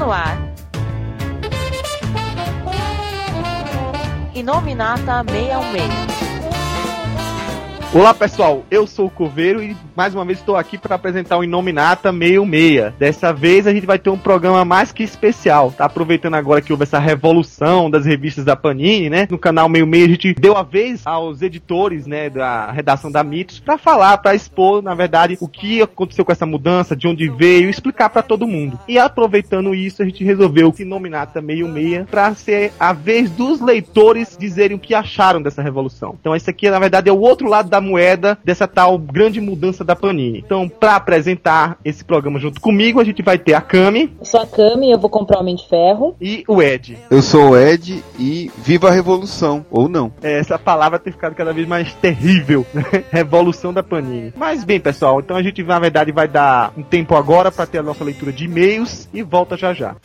No ar. Inominata 616. Olá pessoal, eu sou o Coveiro e mais uma vez estou aqui para apresentar o Inominata 66. Dessa vez a gente vai ter um programa mais que especial. Tá aproveitando agora que houve essa revolução das revistas da Panini, né? No canal 66 a gente deu a vez aos editores, né, da redação da Mitos para falar, para expor, na verdade, o que aconteceu com essa mudança, de onde veio, explicar para todo mundo. E aproveitando isso, a gente resolveu o Inominata 66 para ser a vez dos leitores dizerem o que acharam dessa revolução. Então esse aqui, na verdade, é o outro lado da moeda dessa tal grande mudança da Panini. Então, para apresentar esse programa junto comigo, a gente vai ter a Cami. Eu sou a Cami, eu vou comprar o Homem de Ferro. E o Ed. Eu sou o Ed e viva a revolução, ou não. É, essa palavra tem ficado cada vez mais terrível, né? Revolução da Panini. Mas bem, pessoal, então a gente na verdade vai dar um tempo agora para ter a nossa leitura de e-mails e volta já já.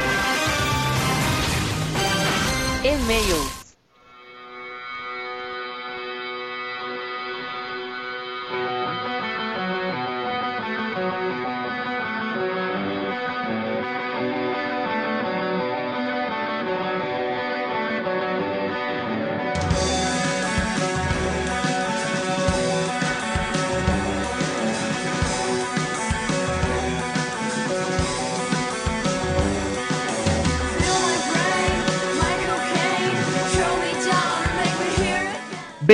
E-mails.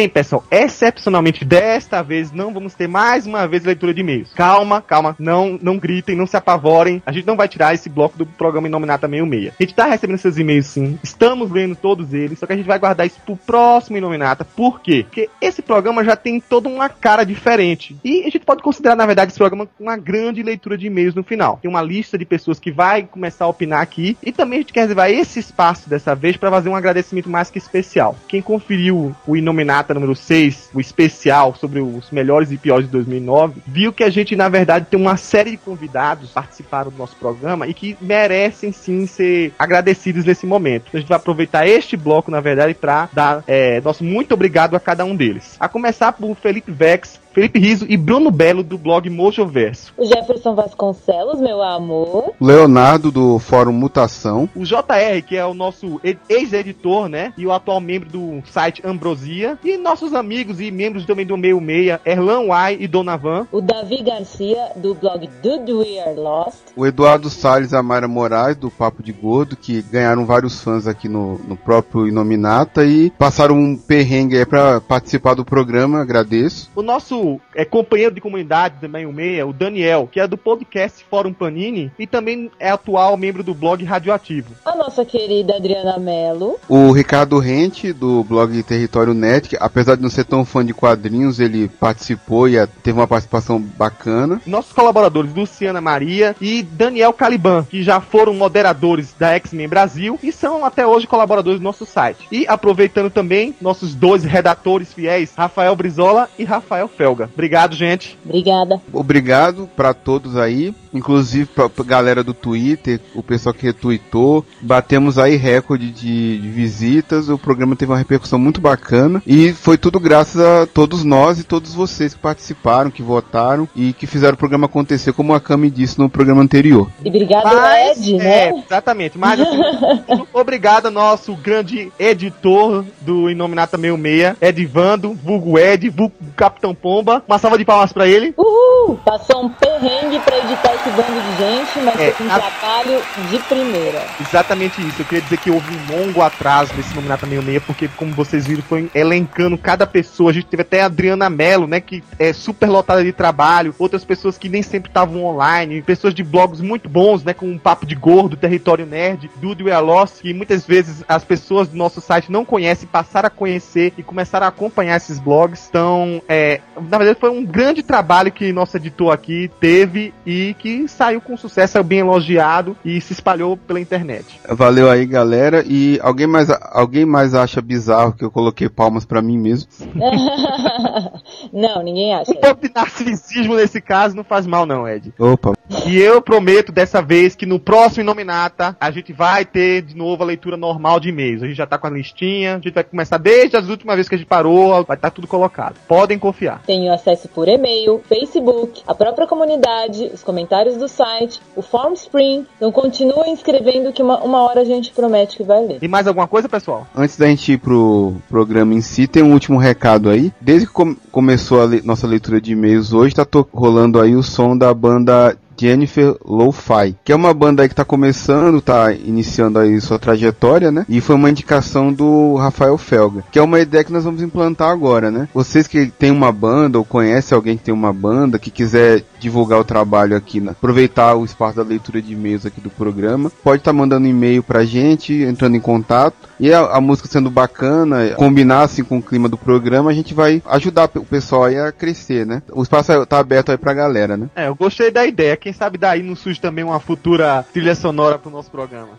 Bem, pessoal, excepcionalmente desta vez não vamos ter mais uma vez leitura de e-mails. Calma, calma, não, não gritem, não se apavorem. A gente não vai tirar esse bloco do programa Inominata 66. A gente tá recebendo esses e-mails sim, estamos lendo todos eles, só que a gente vai guardar isso pro próximo Inominata. Por quê? Porque esse programa já tem toda uma cara diferente. E a gente pode considerar, na verdade, esse programa uma grande leitura de e-mails no final. Tem uma lista de pessoas que vai começar a opinar aqui. E também a gente quer reservar esse espaço dessa vez para fazer um agradecimento mais que especial. Quem conferiu o Inominata número 6, o especial sobre os melhores e piores de 2009, viu que a gente, na verdade, tem uma série de convidados que participaram do nosso programa e que merecem sim ser agradecidos nesse momento. A gente vai aproveitar este bloco, na verdade, para dar é, nosso muito obrigado a cada um deles. A começar por Felipe Vex, Felipe Riso e Bruno Belo do blog Mojoverso. O Jefferson Vasconcelos, meu amor. Leonardo do Fórum Mutação. O JR, que é o nosso ex-editor, né? E o atual membro do site Ambrosia. E nossos amigos e membros também do Meio Meia, Erlan Uai e Donavan. O Davi Garcia, do blog Dude We Are Lost. O Eduardo Salles e a Mayra Moraes, do Papo de Gordo, que ganharam vários fãs aqui no, no próprio Inominata e passaram um perrengue aí pra participar do programa, agradeço. O nosso é, companheiro de comunidade do Meio Meia, o Daniel, que é do podcast Fórum Panini e também é atual membro do blog Radioativo. A nossa querida Adriana Mello. O Ricardo Rente, do blog Território Net, que, apesar de não ser tão fã de quadrinhos, ele participou e teve uma participação bacana. Nossos colaboradores, Luciana Maria e Daniel Caliban, que já foram moderadores da X-Men Brasil e são até hoje colaboradores do nosso site. E aproveitando também nossos dois redatores fiéis, Rafael Brizola e Rafael Fel. Obrigado, gente. Obrigada. Obrigado para todos aí, inclusive pra, pra galera do Twitter, o pessoal que retweetou. Batemos aí recorde de, de, visitas, o programa teve uma repercussão muito bacana e foi tudo graças a todos nós e todos vocês que participaram, que votaram e que fizeram o programa acontecer, como a Cami disse no programa anterior. E obrigado, Mas, Ed, é, né? Exatamente. Mas assim, obrigado ao nosso grande editor do Inominata 66, Edvando, vulgo Ed, vulgo Capitão Pomba. Uma salva de palmas pra ele. Uhul! Passou um perrengue pra editar esse bando de gente, mas é, um a... trabalho de primeira. Exatamente isso. Eu queria dizer que houve um longo atraso nesse Nominata Meio Meia, porque, como vocês viram, foi elencando cada pessoa. A gente teve até a Adriana Mello, né, que é super lotada de trabalho. Outras pessoas que nem sempre estavam online. Pessoas de blogs muito bons, né, com um papo de gordo, Território Nerd, Dudu e a Lost, que muitas vezes as pessoas do nosso site não conhecem, passaram a conhecer e começaram a acompanhar esses blogs. Então, é, na verdade, foi um grande trabalho que nosso editor aqui teve e que saiu com sucesso, bem elogiado e se espalhou pela internet. Valeu aí, galera. E alguém mais, alguém mais acha bizarro que eu coloquei palmas para mim mesmo? Não, ninguém acha. Um pouco de narcisismo nesse caso não faz mal, não, Ed. Opa. E eu prometo dessa vez que no próximo Nominata a gente vai ter de novo a leitura normal de e-mails. A gente já tá com a listinha, a gente vai começar desde as últimas vezes que a gente parou, vai estar tá tudo colocado. Podem confiar. Tenho acesso por e-mail, Facebook, a própria comunidade, os comentários do site, o Form Spring. Então continuem escrevendo que uma, uma hora a gente promete que vai ler. E mais alguma coisa, pessoal? Antes da gente ir pro programa em si, tem um último recado aí. Desde que com começou a le nossa leitura de e-mails hoje, tá rolando aí o som da banda Jennifer Lo-Fi, que é uma banda aí que tá começando, tá iniciando aí sua trajetória, né? E foi uma indicação do Rafael Felga, que é uma ideia que nós vamos implantar agora, né? Vocês que tem uma banda ou conhecem alguém que tem uma banda, que quiser divulgar o trabalho aqui, né? aproveitar o espaço da leitura de e-mails aqui do programa, pode estar tá mandando e-mail pra gente, entrando em contato. E a, a, música sendo bacana, combinar assim com o clima do programa, a gente vai ajudar o pessoal a crescer, né? O espaço tá aberto aí pra galera, né? É, eu gostei da ideia. Quem sabe daí não surge também uma futura trilha sonora pro nosso programa.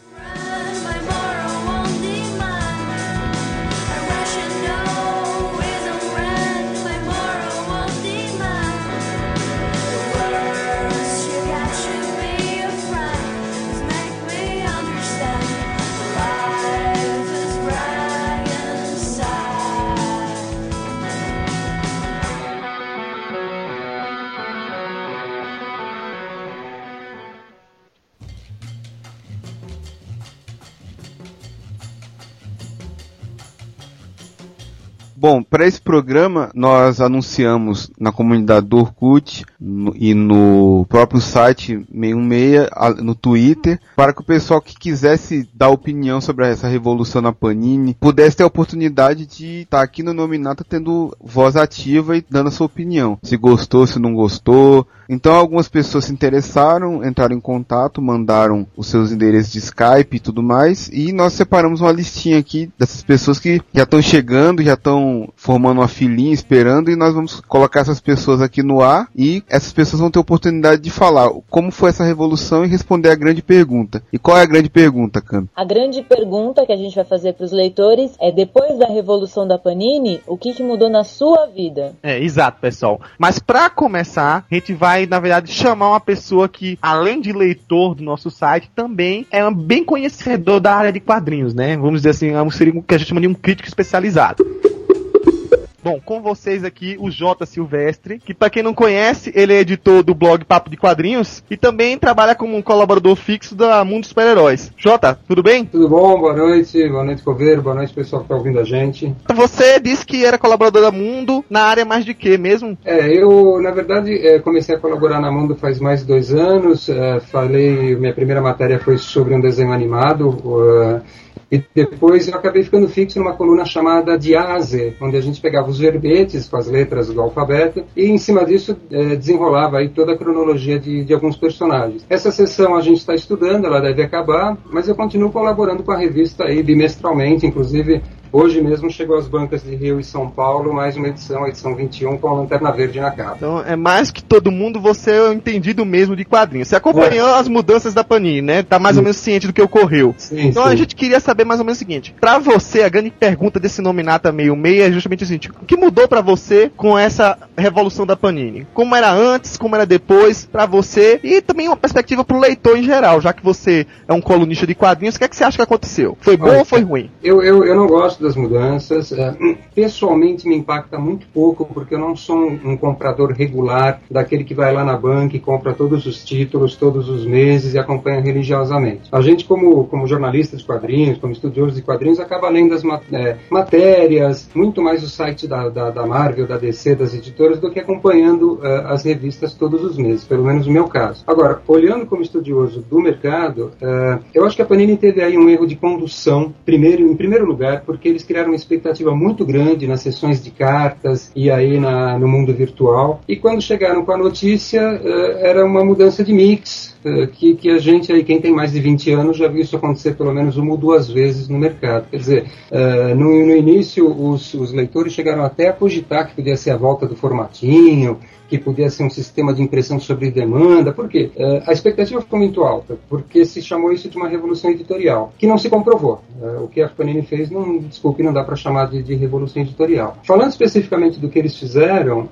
Bom, para esse programa nós anunciamos na comunidade do Orkut no, e no próprio site 616, no Twitter, para que o pessoal que quisesse dar opinião sobre essa revolução na Panini pudesse ter a oportunidade de estar tá aqui no Nominata tendo voz ativa e dando a sua opinião. Se gostou, se não gostou. Então algumas pessoas se interessaram, entraram em contato, mandaram os seus endereços de Skype e tudo mais, e nós separamos uma listinha aqui dessas pessoas que já estão chegando, já estão formando uma filinha esperando e nós vamos colocar essas pessoas aqui no ar e essas pessoas vão ter oportunidade de falar como foi essa revolução e responder a grande pergunta. E qual é a grande pergunta, Cam? A grande pergunta que a gente vai fazer para os leitores é depois da revolução da Panini, o que, que mudou na sua vida? É, exato, pessoal. Mas para começar, a gente vai, na verdade, chamar uma pessoa que, além de leitor do nosso site, também é um bem conhecedor da área de quadrinhos, né? Vamos dizer assim, é seria o que a gente chama de um crítico especializado. Bom, com vocês aqui o J Silvestre, que para quem não conhece, ele é editor do blog Papo de Quadrinhos e também trabalha como um colaborador fixo da Mundo Super-Heróis. J, tudo bem? Tudo bom, boa noite, boa noite Coveiro, boa noite pessoal que tá ouvindo a gente. Você disse que era colaborador da Mundo na área mais de quê mesmo? É, eu na verdade é, comecei a colaborar na Mundo faz mais de dois anos, é, falei, minha primeira matéria foi sobre um desenho animado, e depois eu acabei ficando fixo numa coluna chamada Diase, onde a gente pegava os verbetes com as letras do alfabeto e em cima disso é, desenrolava aí toda a cronologia de, de alguns personagens. Essa sessão a gente está estudando, ela deve acabar, mas eu continuo colaborando com a revista aí bimestralmente, inclusive Hoje mesmo chegou às bancas de Rio e São Paulo mais uma edição, a edição 21, com a Lanterna Verde na capa. Então é mais que todo mundo, você é entendido mesmo de quadrinhos. Você acompanhou é. as mudanças da Panini, né? Tá mais sim. ou menos ciente do que ocorreu. Sim, então sim. a gente queria saber mais ou menos o seguinte: para você, a grande pergunta desse nominata meio meio é justamente o seguinte: o que mudou para você com essa revolução da Panini? Como era antes, como era depois para você e também uma perspectiva pro leitor em geral, já que você é um colunista de quadrinhos, o que é que você acha que aconteceu? Foi bom Olha, ou foi ruim? Eu, eu, eu não gosto das mudanças. É, pessoalmente me impacta muito pouco, porque eu não sou um, um, comprador regular, daquele que vai lá na banca e compra todos os títulos todos os meses e acompanha religiosamente. A gente, como, como jornalista de quadrinhos, como estudioso de quadrinhos, acaba lendo as mat é, matérias, muito mais o site da, da, da, Marvel, da DC, das editoras, do que acompanhando uh, as revistas todos os meses, pelo menos no meu caso. Agora, olhando como estudioso do mercado, uh, eu acho que a Panini teve aí um erro de condução, primeiro, em primeiro lugar, porque eles criaram uma expectativa muito grande nas sessões de cartas e aí na, no mundo virtual. E quando chegaram com a notícia, uh, era uma mudança de mix, que, que a gente aí, quem tem mais de 20 anos, já viu isso acontecer pelo menos uma ou duas vezes no mercado. Quer dizer, uh, no, no início, os, os leitores chegaram até a cogitar que podia ser a volta do formatinho, que podia ser um sistema de impressão sobre demanda. Por quê? Uh, a expectativa ficou muito alta, porque se chamou isso de uma revolução editorial, que não se comprovou. O que a Panini fez não desculpe, não dá para chamar de, de, revolução editorial. Falando especificamente do que eles fizeram,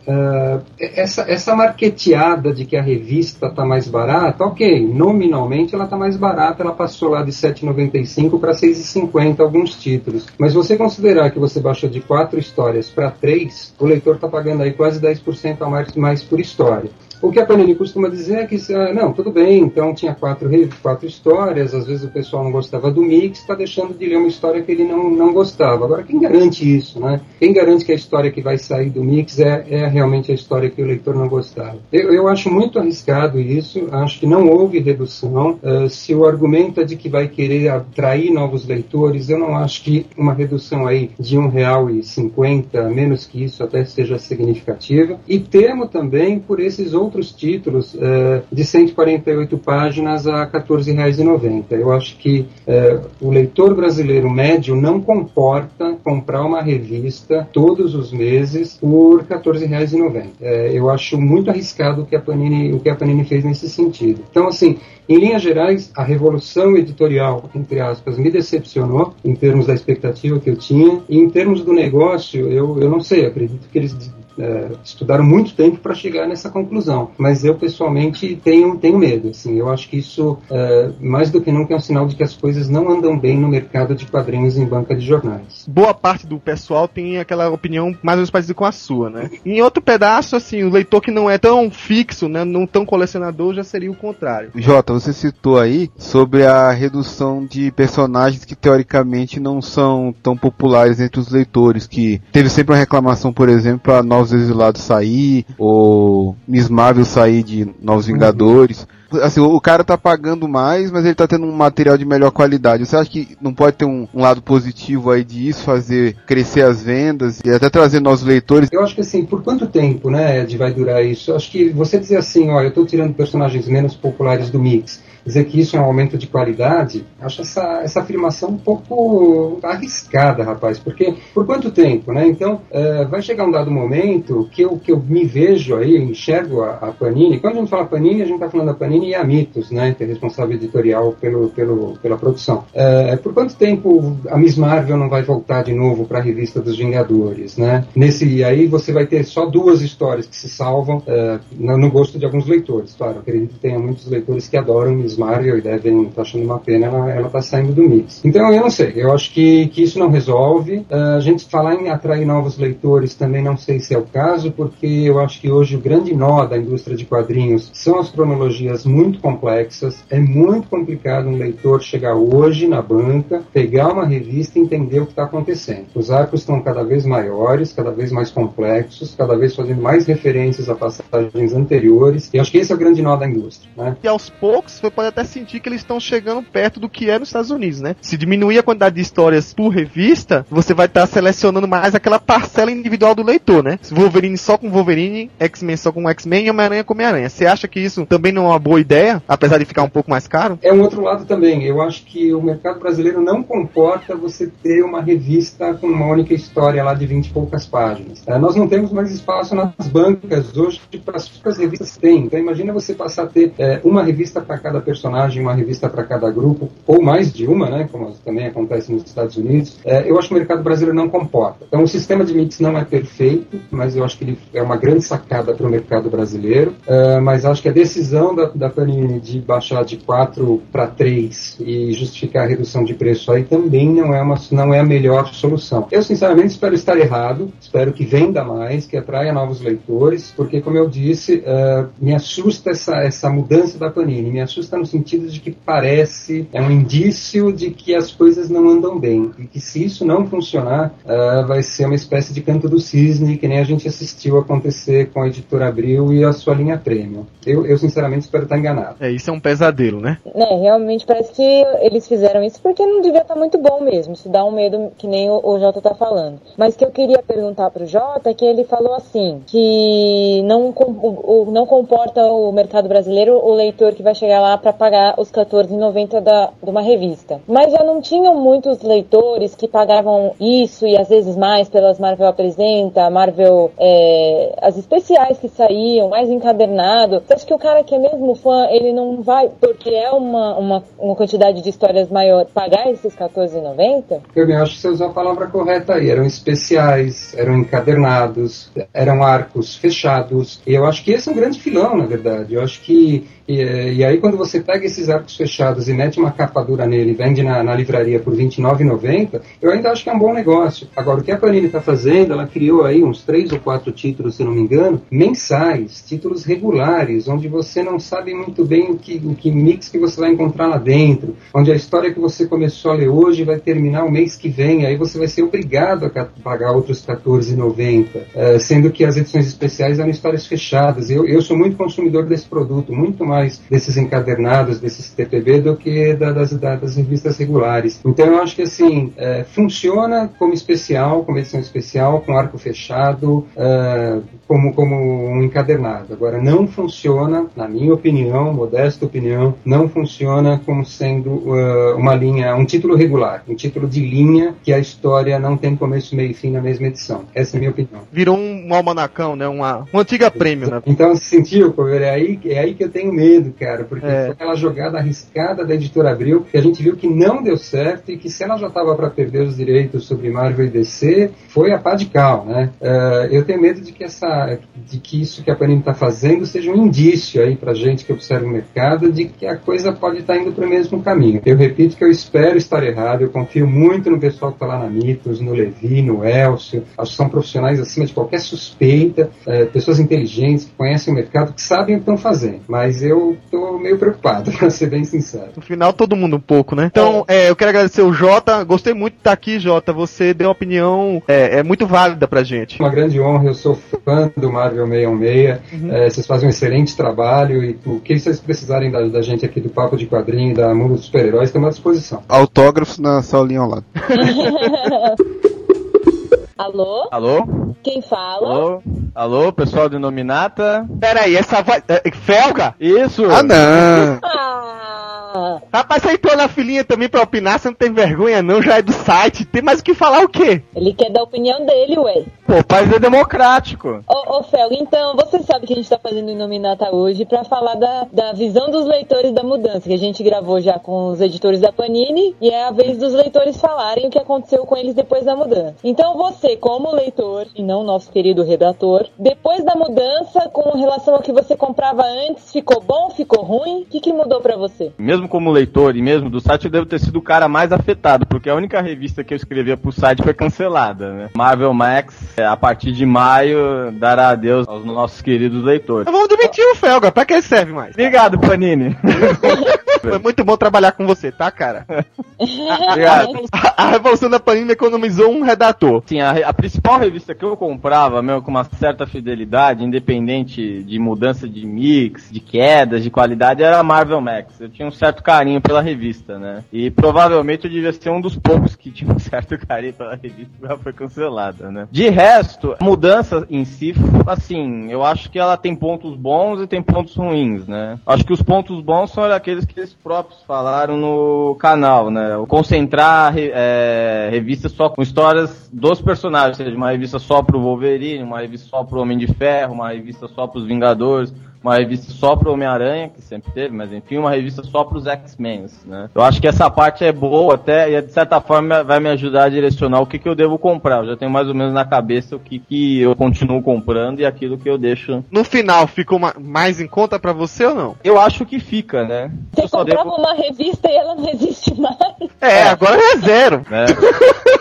essa, essa marqueteada de que a revista está mais barata, ok, nominalmente ela está mais barata, ela passou lá de 7,95 para 6,50 alguns títulos. Mas você considerar que você baixou de quatro histórias para três, o leitor está pagando aí quase 10% a mais, mais por história. O que a Panini costuma dizer é que, ah, não, tudo bem, então tinha quatro, quatro histórias, às vezes o pessoal não gostava do mix, está deixando de ler uma história que ele não, não gostava. Agora, quem garante isso, né? Quem garante que a história que vai sair do mix é, é realmente a história que o leitor não gostava? Eu, eu acho muito arriscado isso, acho que não houve redução. Uh, se o argumento é de que vai querer atrair novos leitores, eu não acho que uma redução aí de R$ 1,50, menos que isso, até seja significativa. E temo também por esses outros outros títulos uh, de 148 páginas a R$ 14,90. Eu acho que uh, o leitor brasileiro médio não comporta comprar uma revista todos os meses por R$ 14,90. Uh, eu acho muito arriscado o que, a Panini, o que a Panini fez nesse sentido. Então, assim, em linhas gerais, a revolução editorial, entre aspas, me decepcionou em termos da expectativa que eu tinha. E em termos do negócio, eu, eu não sei, acredito que eles é, estudaram muito tempo para chegar nessa conclusão. Mas eu, pessoalmente, tenho, tenho medo. Assim, eu acho que isso, é, mais do que nunca, é um sinal de que as coisas não andam bem no mercado de quadrinhos em banca de jornais. Boa parte do pessoal tem aquela opinião mais ou menos parecida com a sua, né? Em outro pedaço, assim, o leitor que não é tão fixo, né, não tão colecionador, já seria o contrário. Jota, você citou aí sobre a redução de personagens que teoricamente não são tão populares entre os leitores, que teve sempre uma reclamação, por exemplo, para Novos Exilados sair, ou Miss Marvel sair de Novos uhum. Vingadores. Assim, o cara tá pagando mais, mas ele tá tendo um material de melhor qualidade. Você acha que não pode ter um, um lado positivo aí disso, fazer crescer as vendas e até trazer novos leitores? Eu acho que assim, por quanto tempo, né, Ed, vai durar isso? Eu acho que você dizer assim, ó, eu tô tirando personagens menos populares do mix dizer que isso é um aumento de qualidade, acho essa, essa afirmação um pouco arriscada, rapaz, porque por quanto tempo, né? Então, é, vai chegar um dado momento que eu, que eu me vejo aí, enxergo a, a Panini, quando a gente fala Panini, a gente está falando da Panini e a Mitos, né, que é responsável editorial pelo, pelo, pela produção. É, por quanto tempo a Miss Marvel não vai voltar de novo para a revista dos Vingadores, né? Nesse, aí você vai ter só duas histórias que se salvam é, no, no, gosto de alguns leitores, claro, acredito que tenha muitos leitores que adoram Miss Marvel e devem estar tá achando uma pena ela, ela tá saindo do mix. Então eu não sei, eu acho que, que isso não resolve. Uh, a gente falar em atrair novos leitores também não sei se é o caso, porque eu acho que hoje o grande nó da indústria de quadrinhos são as cronologias muito complexas. É muito complicado um leitor chegar hoje na banca, pegar uma revista e entender o que está acontecendo. Os arcos estão cada vez maiores, cada vez mais complexos, cada vez fazendo mais referências a passagens anteriores. E acho que esse é o grande nó da indústria. Né? E aos poucos você pode até sentir que eles estão chegando perto do que é nos Estados Unidos, né? Se diminuir a quantidade de histórias por revista, você vai estar tá selecionando mais aquela parcela individual do leitor, né? Wolverine só com Wolverine, X-Men só com X-Men e Homem-Aranha com Homem-Aranha. Você acha que isso também não é uma boa ideia, apesar de ficar um pouco mais caro? É um outro lado também. Eu acho que o mercado brasileiro não comporta você ter uma revista com uma única história lá de 20 e poucas páginas. É, nós não temos mais espaço nas bancas hoje para as poucas revistas têm. Então imagina você passar a ter é, uma revista para cada personagem personagem, uma revista para cada grupo, ou mais de uma, né, como também acontece nos Estados Unidos, é, eu acho que o mercado brasileiro não comporta. Então, o sistema de mix não é perfeito, mas eu acho que ele é uma grande sacada para o mercado brasileiro. É, mas acho que a decisão da, da Panini de baixar de 4 para 3 e justificar a redução de preço aí também não é, uma, não é a melhor solução. Eu, sinceramente, espero estar errado, espero que venda mais, que atraia novos leitores, porque, como eu disse, uh, me assusta essa, essa mudança da Panini, me assusta no sentido de que parece, é um indício de que as coisas não andam bem. E que se isso não funcionar, uh, vai ser uma espécie de canto do cisne, que nem a gente assistiu acontecer com a editora Abril e a sua linha Premium. Eu, eu sinceramente espero estar enganado. É, isso é um pesadelo, né? É, realmente parece que eles fizeram isso porque não devia estar muito bom mesmo. Isso dá um medo que nem o, o Jota tá falando. Mas que eu queria perguntar pro Jota é que ele falou assim, que não, o, não comporta o mercado brasileiro o leitor que vai chegar lá para para pagar os 14,90 da, de uma revista. Mas já não tinham muitos leitores que pagavam isso e às vezes mais pelas Marvel Apresenta, Marvel, é, as especiais que saíam, mais encadernado. Você acha que o cara que é mesmo fã, ele não vai, porque é uma, uma, uma quantidade de histórias maior, pagar esses 14,90? Eu me acho que você usou a palavra correta aí. Eram especiais, eram encadernados, eram arcos fechados. E eu acho que esse é um grande filão, na verdade. Eu acho que e, e, aí quando você pega esses arcos fechados e mete uma capa dura nele e vende na, na livraria por R$29,90, eu ainda acho que é um bom negócio. Agora, o que a Panini está fazendo, ela criou aí uns três ou quatro títulos, se não me engano, mensais, títulos regulares, onde você não sabe muito bem o que, o que mix que você vai encontrar lá dentro, onde a história que você começou a ler hoje vai terminar o mês que vem, aí você vai ser obrigado a pagar outros R$14,90, é, sendo que as edições especiais eram histórias fechadas. Eu, eu sou muito consumidor desse produto, muito mais mais desses encadernados, desses TPB, do que da, das, da, das revistas regulares. Então eu acho que assim, é, funciona como especial, como edição especial, com arco fechado, é, como, como um encadernado. Agora, não funciona, na minha opinião, modesta opinião, não funciona como sendo uh, uma linha, um título regular, um título de linha que a história não tem começo, meio e fim na mesma edição. Essa é a minha opinião. Virou um almanacão, né? Uma, uma antiga prêmio, né? Então, se sentiu, é aí, é aí que eu tenho medo medo, cara, porque é. foi aquela jogada arriscada da editora Abril que a gente viu que não deu certo e que se ela já estava para perder os direitos sobre Marvel e DC, foi a pá de cal, né? Uh, eu tenho medo de que essa, de que isso que a Panini está fazendo seja um indício aí para gente que observa o mercado de que a coisa pode estar tá indo para o mesmo caminho. Eu repito que eu espero estar errado, eu confio muito no pessoal que está lá na Mitos, no Levi, no Elcio, acho que são profissionais acima de qualquer suspeita, uh, pessoas inteligentes que conhecem o mercado, que sabem o que estão fazendo, mas eu eu tô meio preocupado, pra ser bem sincero. No final, todo mundo um pouco, né? Então, é. É, eu quero agradecer o Jota. Gostei muito de estar aqui, Jota. Você deu uma opinião é, é muito válida pra gente. Uma grande honra, eu sou fã do Marvel 616. Uhum. É, vocês fazem um excelente trabalho e o que vocês precisarem da, da gente aqui do Papo de Quadrinho, da Mundo dos Super-Heróis, estamos à disposição. Autógrafos na saulinha ao lado. Alô? Alô? Quem fala? Alô? Alô, pessoal do Nominata? Peraí, essa voz. É, felga? Isso! Ah, não! Rapaz, você entrou na filinha também pra opinar, você não tem vergonha não, já é do site. Tem mais o que falar o quê? Ele quer dar a opinião dele, ué. Pô, o país é democrático. Ô, ô Fel, então, você sabe que a gente tá fazendo o Nominata hoje pra falar da, da visão dos leitores da mudança, que a gente gravou já com os editores da Panini, e é a vez dos leitores falarem o que aconteceu com eles depois da mudança. Então você, como leitor, e não nosso querido redator, depois da mudança, com relação ao que você comprava antes, ficou bom, ficou ruim? O que, que mudou para você? Mesmo como leitor e mesmo do site, eu devo ter sido o cara mais afetado, porque a única revista que eu escrevia pro site foi cancelada, né? Marvel Max, a partir de maio, dará adeus aos nossos queridos leitores. Vamos demitir o Felga, pra que serve mais? Obrigado, Panini. Foi muito bom trabalhar com você, tá, cara? Obrigado. A, a, Revolução da Panini economizou um redator. Sim, a, a, principal revista que eu comprava, mesmo com uma certa fidelidade, independente de mudança de mix, de quedas, de qualidade, era a Marvel Max. Eu tinha um certo carinho pela revista, né? E provavelmente eu devia ser um dos poucos que tinha um certo carinho pela revista que já foi cancelada, né? De resto, a mudança em si, assim, eu acho que ela tem pontos bons e tem pontos ruins, né? Acho que os pontos bons são aqueles que eles próprios falaram no canal, né? O concentrar é, revistas só com histórias dos personagens, ou seja, uma revista só pro Wolverine, uma revista só pro Homem de Ferro, uma revista só pros Vingadores uma revista só pro Homem-Aranha, que sempre teve, mas enfim, uma revista só pros X-Men, né? Eu acho que essa parte é boa até, e de certa forma vai me ajudar a direcionar o que, que eu devo comprar. Eu já tenho mais ou menos na cabeça o que, que eu continuo comprando e aquilo que eu deixo. No final, ficou mais em conta para você ou não? Eu acho que fica, né? Você comprava devo... uma revista e ela não existe mais. É, agora é zero. É.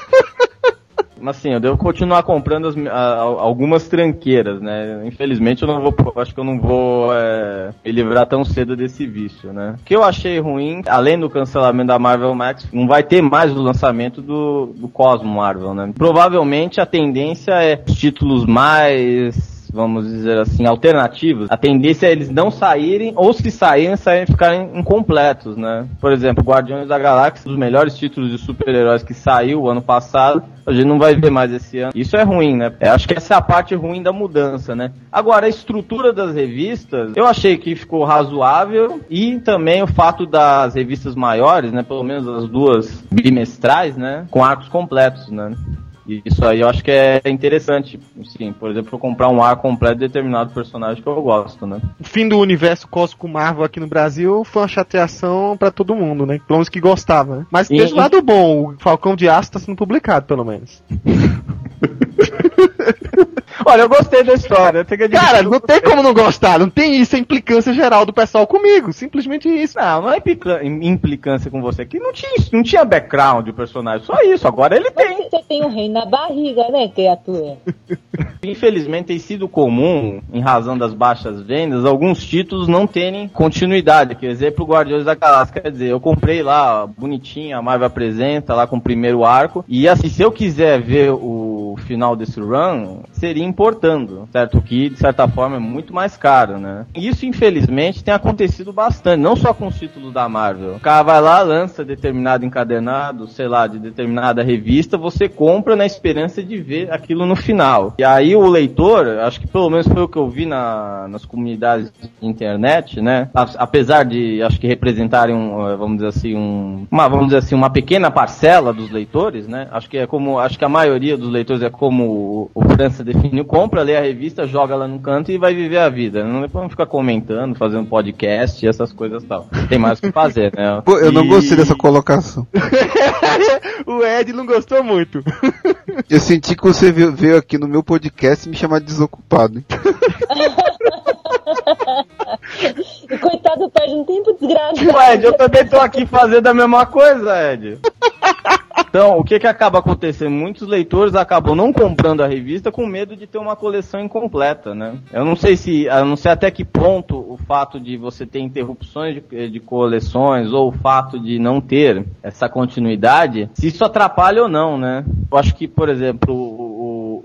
Assim, eu devo continuar comprando as, a, algumas tranqueiras, né? Infelizmente eu não vou, acho que eu não vou é, me livrar tão cedo desse vício, né? O que eu achei ruim, além do cancelamento da Marvel Max, não vai ter mais o lançamento do, do Cosmo Marvel, né? Provavelmente a tendência é os títulos mais vamos dizer assim, alternativos, a tendência é eles não saírem, ou se saírem, saírem ficarem incompletos, né? Por exemplo, Guardiões da Galáxia, um dos melhores títulos de super-heróis que saiu ano passado, a gente não vai ver mais esse ano. Isso é ruim, né? Acho que essa é a parte ruim da mudança, né? Agora, a estrutura das revistas, eu achei que ficou razoável e também o fato das revistas maiores, né? Pelo menos as duas bimestrais, né? Com arcos completos, né? Isso aí eu acho que é interessante, sim. Por exemplo, eu comprar um ar completo de determinado personagem que eu gosto, né? O fim do universo cósmico Marvel aqui no Brasil foi uma chateação pra todo mundo, né? Pelo menos que gostava, né? Mas tem E- esse lado bom, o Falcão de Aço tá sendo publicado, pelo menos. Olha, eu gostei da história. Tem Cara, não tem como não gostar, não tem isso, é implicância geral do pessoal comigo, simplesmente isso. Não, não é implicância com você. Que não tinha, não tinha background o personagem, só isso. Agora ele tem. Mas você tem um rei na barriga, né, criatura? Infelizmente tem sido comum, em razão das baixas vendas, alguns títulos não terem continuidade. Por exemplo, Guardiões da Galáxia. Quer dizer, eu comprei lá, bonitinho, a Marvel apresenta, lá com o primeiro arco. E assim, se eu quiser ver o final desse run, seria importando, certo? Que, de certa forma, é muito mais caro, né? Isso, infelizmente, tem acontecido bastante, não só com os títulos da Marvel. O cara vai lá, lança determinado encadernado, sei lá, de determinada revista, você compra na esperança de ver aquilo no final. E aí o leitor, acho que pelo menos foi o que eu vi na, nas comunidades de internet, né? Apesar de, acho que representarem, um, eh, vamos dizer assim, um, uma, vamos dizer assim, uma pequena parcela dos leitores, né? Acho que é como, acho que a maioria dos leitores é como o, o França definiu, compra, lê a revista, joga lá no canto e vai viver a vida. Não depois não ficar comentando, fazendo podcast e essas coisas e tal. Tem mais o que fazer, né? Pô, eu não E- gostei dessa colocação. o Ed não gostou muito. Eu senti que você veio, veio aqui no meu podcast me chamar de desocupado. E coitado perde um tempo desgraçado. Ué, Ed, eu também tô aqui fazendo a mesma coisa, Ed. Então, o que que acaba acontecendo? Muitos leitores acabam não comprando a revista com medo de ter uma coleção incompleta, né? Eu não sei se, eu não sei até que ponto o fato de você ter interrupções de, de coleções ou o fato de não ter essa continuidade, se isso atrapalha ou não, né? Eu acho que, por exemplo,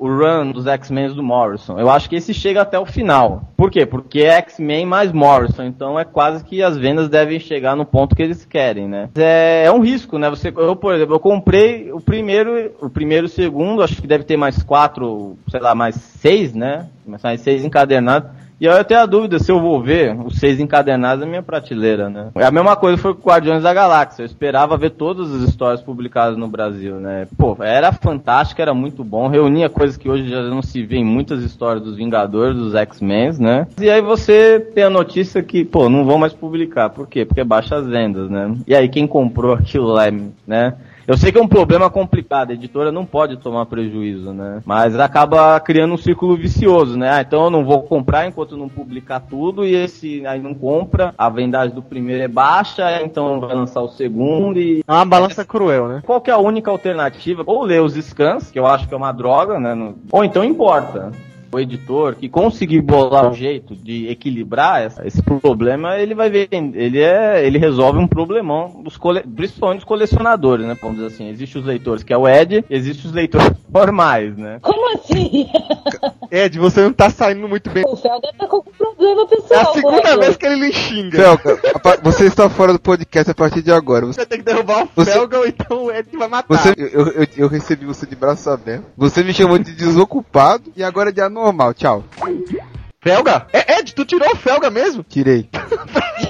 o, run dos X-Men do Morrison, eu acho que esse chega até o final. Por quê? Porque é X-Men mais Morrison, então é quase que as vendas devem chegar no ponto que eles querem, né? É, é um risco, né? Você, eu, por exemplo, eu comprei o primeiro, o primeiro e o segundo, acho que deve ter mais quatro, sei lá, mais seis, né? Mais seis encadernados. E eu tenho a dúvida se eu vou ver os seis encadernados na minha prateleira, né? A mesma coisa foi com Guardiões da Galáxia. Eu esperava ver todas as histórias publicadas no Brasil, né? Pô, era fantástico, era muito bom. Reunia coisas que hoje já não se vê em muitas histórias dos Vingadores, dos X-Men, né? E aí você tem a notícia que, pô, não vão mais publicar. Por quê? Porque baixa as vendas, né? E aí quem comprou aquilo lá, né? Eu sei que é um problema complicado, a editora não pode tomar prejuízo, né? Mas acaba criando um círculo vicioso, né? Ah, então eu não vou comprar enquanto não publicar tudo e esse aí não compra, a vendagem do primeiro é baixa, então vai lançar o segundo e É uma balança cruel, né? qual que é a única alternativa? Ou ler os scans, que eu acho que é uma droga, né? Ou então importa. O editor que conseguir bolar um jeito de equilibrar essa- esse problema, ele vai ver, ele é, ele resolve um problemão dos cole, principalmente dos colecionadores, né? Vamos dizer assim, existe os leitores que é o Ed, existe os leitores normais, né? Como assim? Ed, você não tá saindo muito bem. O Felga tá com problema É pessoal. a segunda Flávio. vez que ele lhe xinga. Felga, você está fora do podcast a partir de agora. Você, Você tem que derrubar o Você- Felga ou então o Ed vai matar. você- eu, eu- eu recebi você de braço aberto. Você me chamou de desocupado e agora de anormal. Tchau. Felga? É, Ed, tu tirou o Felga mesmo? Tirei.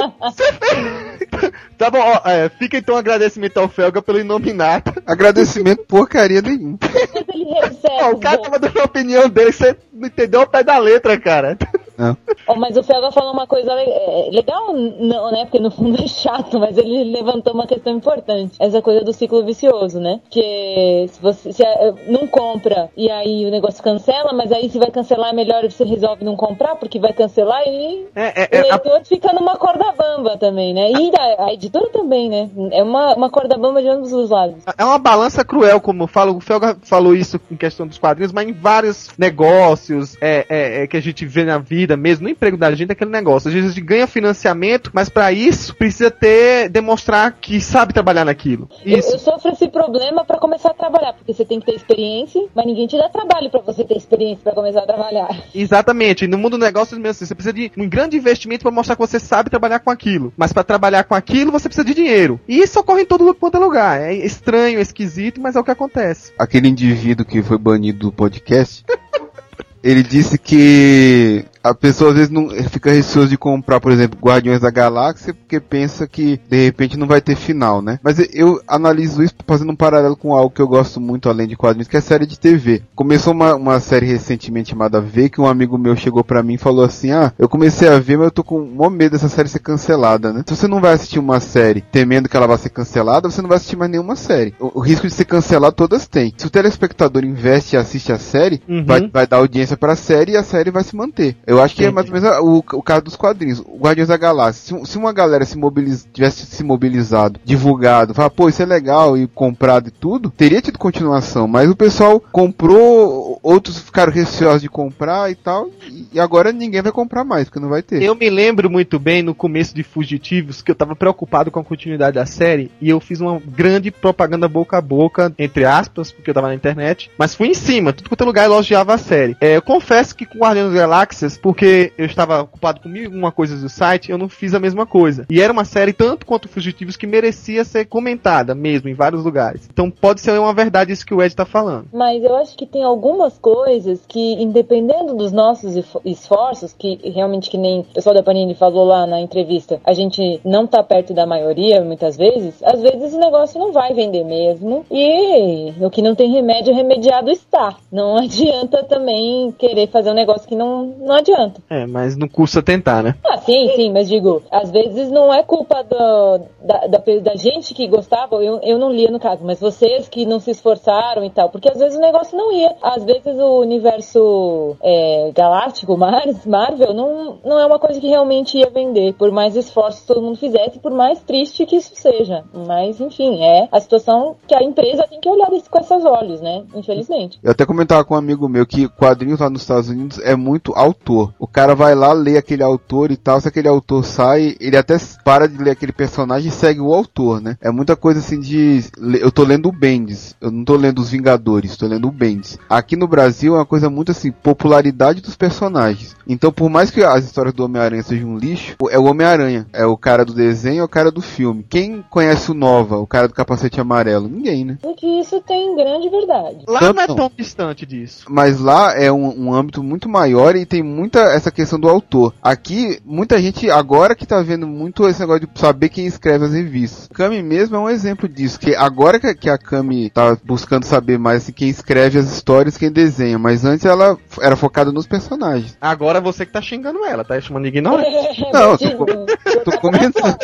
Tá bom, ó, é, fica então um agradecimento ao Felga pelo Inominata. Agradecimento porcaria nenhuma. Depois ele recebe. Ó, o cara tava dando a opinião dele, você não entendeu o pé da letra, cara. Não. Ó, mas o Felga falou uma coisa é, legal, não, né? Porque no fundo é chato, mas ele levantou uma questão importante. Essa coisa do ciclo vicioso, né? Que se você se, não compra e aí o negócio cancela, mas aí se vai cancelar é melhor você resolve não comprar, porque vai cancelar e É, é, o é, a- leitor fica numa corda bamba também, né? E a, a editora também, né? É uma, uma corda bamba de ambos os lados. É uma balança cruel, como eu falo. O Felga falou isso em questão dos quadrinhos, mas em vários negócios é, é, que a gente vê na vida, vida mesmo, no emprego da gente, é aquele negócio. Às vezes a gente ganha financiamento, mas para isso precisa ter, demonstrar que sabe trabalhar naquilo. Eu, Isso. eu sofro esse problema pra começar a trabalhar, porque você tem que ter experiência, mas ninguém te dá trabalho pra você ter experiência pra começar a trabalhar. Exatamente. E no mundo do negócio, mesmo assim, você precisa de um grande investimento para mostrar que você sabe trabalhar com aquilo. Mas para trabalhar com aquilo, você precisa de dinheiro. E isso ocorre em todo quanto é lugar. É estranho, é esquisito, mas é o que acontece. Aquele indivíduo que foi banido do podcast, ele disse que a pessoa às vezes não fica receosa de comprar, por exemplo, Guardiões da Galáxia, porque pensa que de repente não vai ter final, né? Mas eu analiso isso fazendo um paralelo com algo que eu gosto muito além de quadrinhos, que é série de TV. Começou uma, uma série recentemente chamada V, que um amigo meu chegou pra mim e falou assim: Ah, eu comecei a ver, mas eu tô com um medo dessa série ser cancelada, né? Se você não vai assistir uma série temendo que ela vai ser cancelada, você não vai assistir mais nenhuma série. O, o risco de ser cancelado todas têm. Se o telespectador investe e assiste a série, Uhum. vai, vai dar audiência pra série e a série vai se manter. Eu acho que é mais ou menos o, o caso dos quadrinhos. O Guardiões da Galáxia. Se, se uma galera se mobiliz, tivesse se mobilizado, divulgado, falar, pô, isso é legal e comprado e tudo, teria tido continuação. Mas o pessoal comprou, outros ficaram receosos de comprar e tal, e, e agora ninguém vai comprar mais, porque não vai ter. Eu me lembro muito bem no começo de Fugitivos que eu tava preocupado com a continuidade da série e eu fiz uma grande propaganda boca a boca, entre aspas, porque eu tava na internet, mas fui em cima, tudo quanto é lugar elogiava a série. É, eu confesso que com Guardiões das Galáxias, porque eu estava ocupado com mil e uma coisas do site, eu não fiz a mesma coisa. E era uma série tanto quanto Fugitivos que merecia ser comentada mesmo em vários lugares. Então pode ser uma verdade isso que o Ed tá falando. Mas eu acho que tem algumas coisas que, independendo dos nossos esf- esforços, que realmente que nem o pessoal da Panini falou lá na entrevista, a gente não tá perto da maioria, muitas vezes, às vezes o negócio não vai vender mesmo. E o que não tem remédio, remediado está. Não adianta também querer fazer um negócio que não, não adianta. É, mas não custa tentar, né? Ah, sim, sim, mas digo, às vezes não é culpa do- da, da, da gente que gostava, eu, eu não lia no caso, mas vocês que não se esforçaram e tal, porque às vezes o negócio não ia. Às vezes o universo é, galáctico, Mar- Marvel, não, não é uma coisa que realmente ia vender, por mais esforços todo mundo fizesse, por mais triste que isso seja. Mas, enfim, é a situação que a empresa tem que olhar isso com esses olhos, né? Infelizmente. Eu até comentava com um amigo meu que quadrinhos lá nos Estados Unidos é muito autor. O cara vai lá, lê aquele autor e tal, se aquele autor sai, ele até para de ler aquele personagem e segue o autor, né? É muita coisa assim de. Eu tô lendo o Bendis, eu não tô lendo os Vingadores, tô lendo o Bendis. Aqui no Brasil é uma coisa muito assim, popularidade dos personagens. Então, por mais que as histórias do Homem-Aranha sejam um lixo, é o Homem-Aranha. É o cara do desenho, é o cara do filme. Quem conhece o Nova, o cara do capacete amarelo? Ninguém, né? Porque isso tem grande verdade. Lá Tanto não é tão distante disso. Mas lá é um, um âmbito muito maior e tem muita essa questão do autor. Aqui, muita gente agora que tá vendo muito esse negócio de saber quem escreve as revistas. Kami mesmo é um exemplo disso, que agora que, a Kami tá buscando saber mais assim, quem escreve as histórias, quem desenha, mas antes ela era focada nos personagens. Agora você que tá xingando ela, tá chamando de ignorante. Não, eu tô- tô comentando.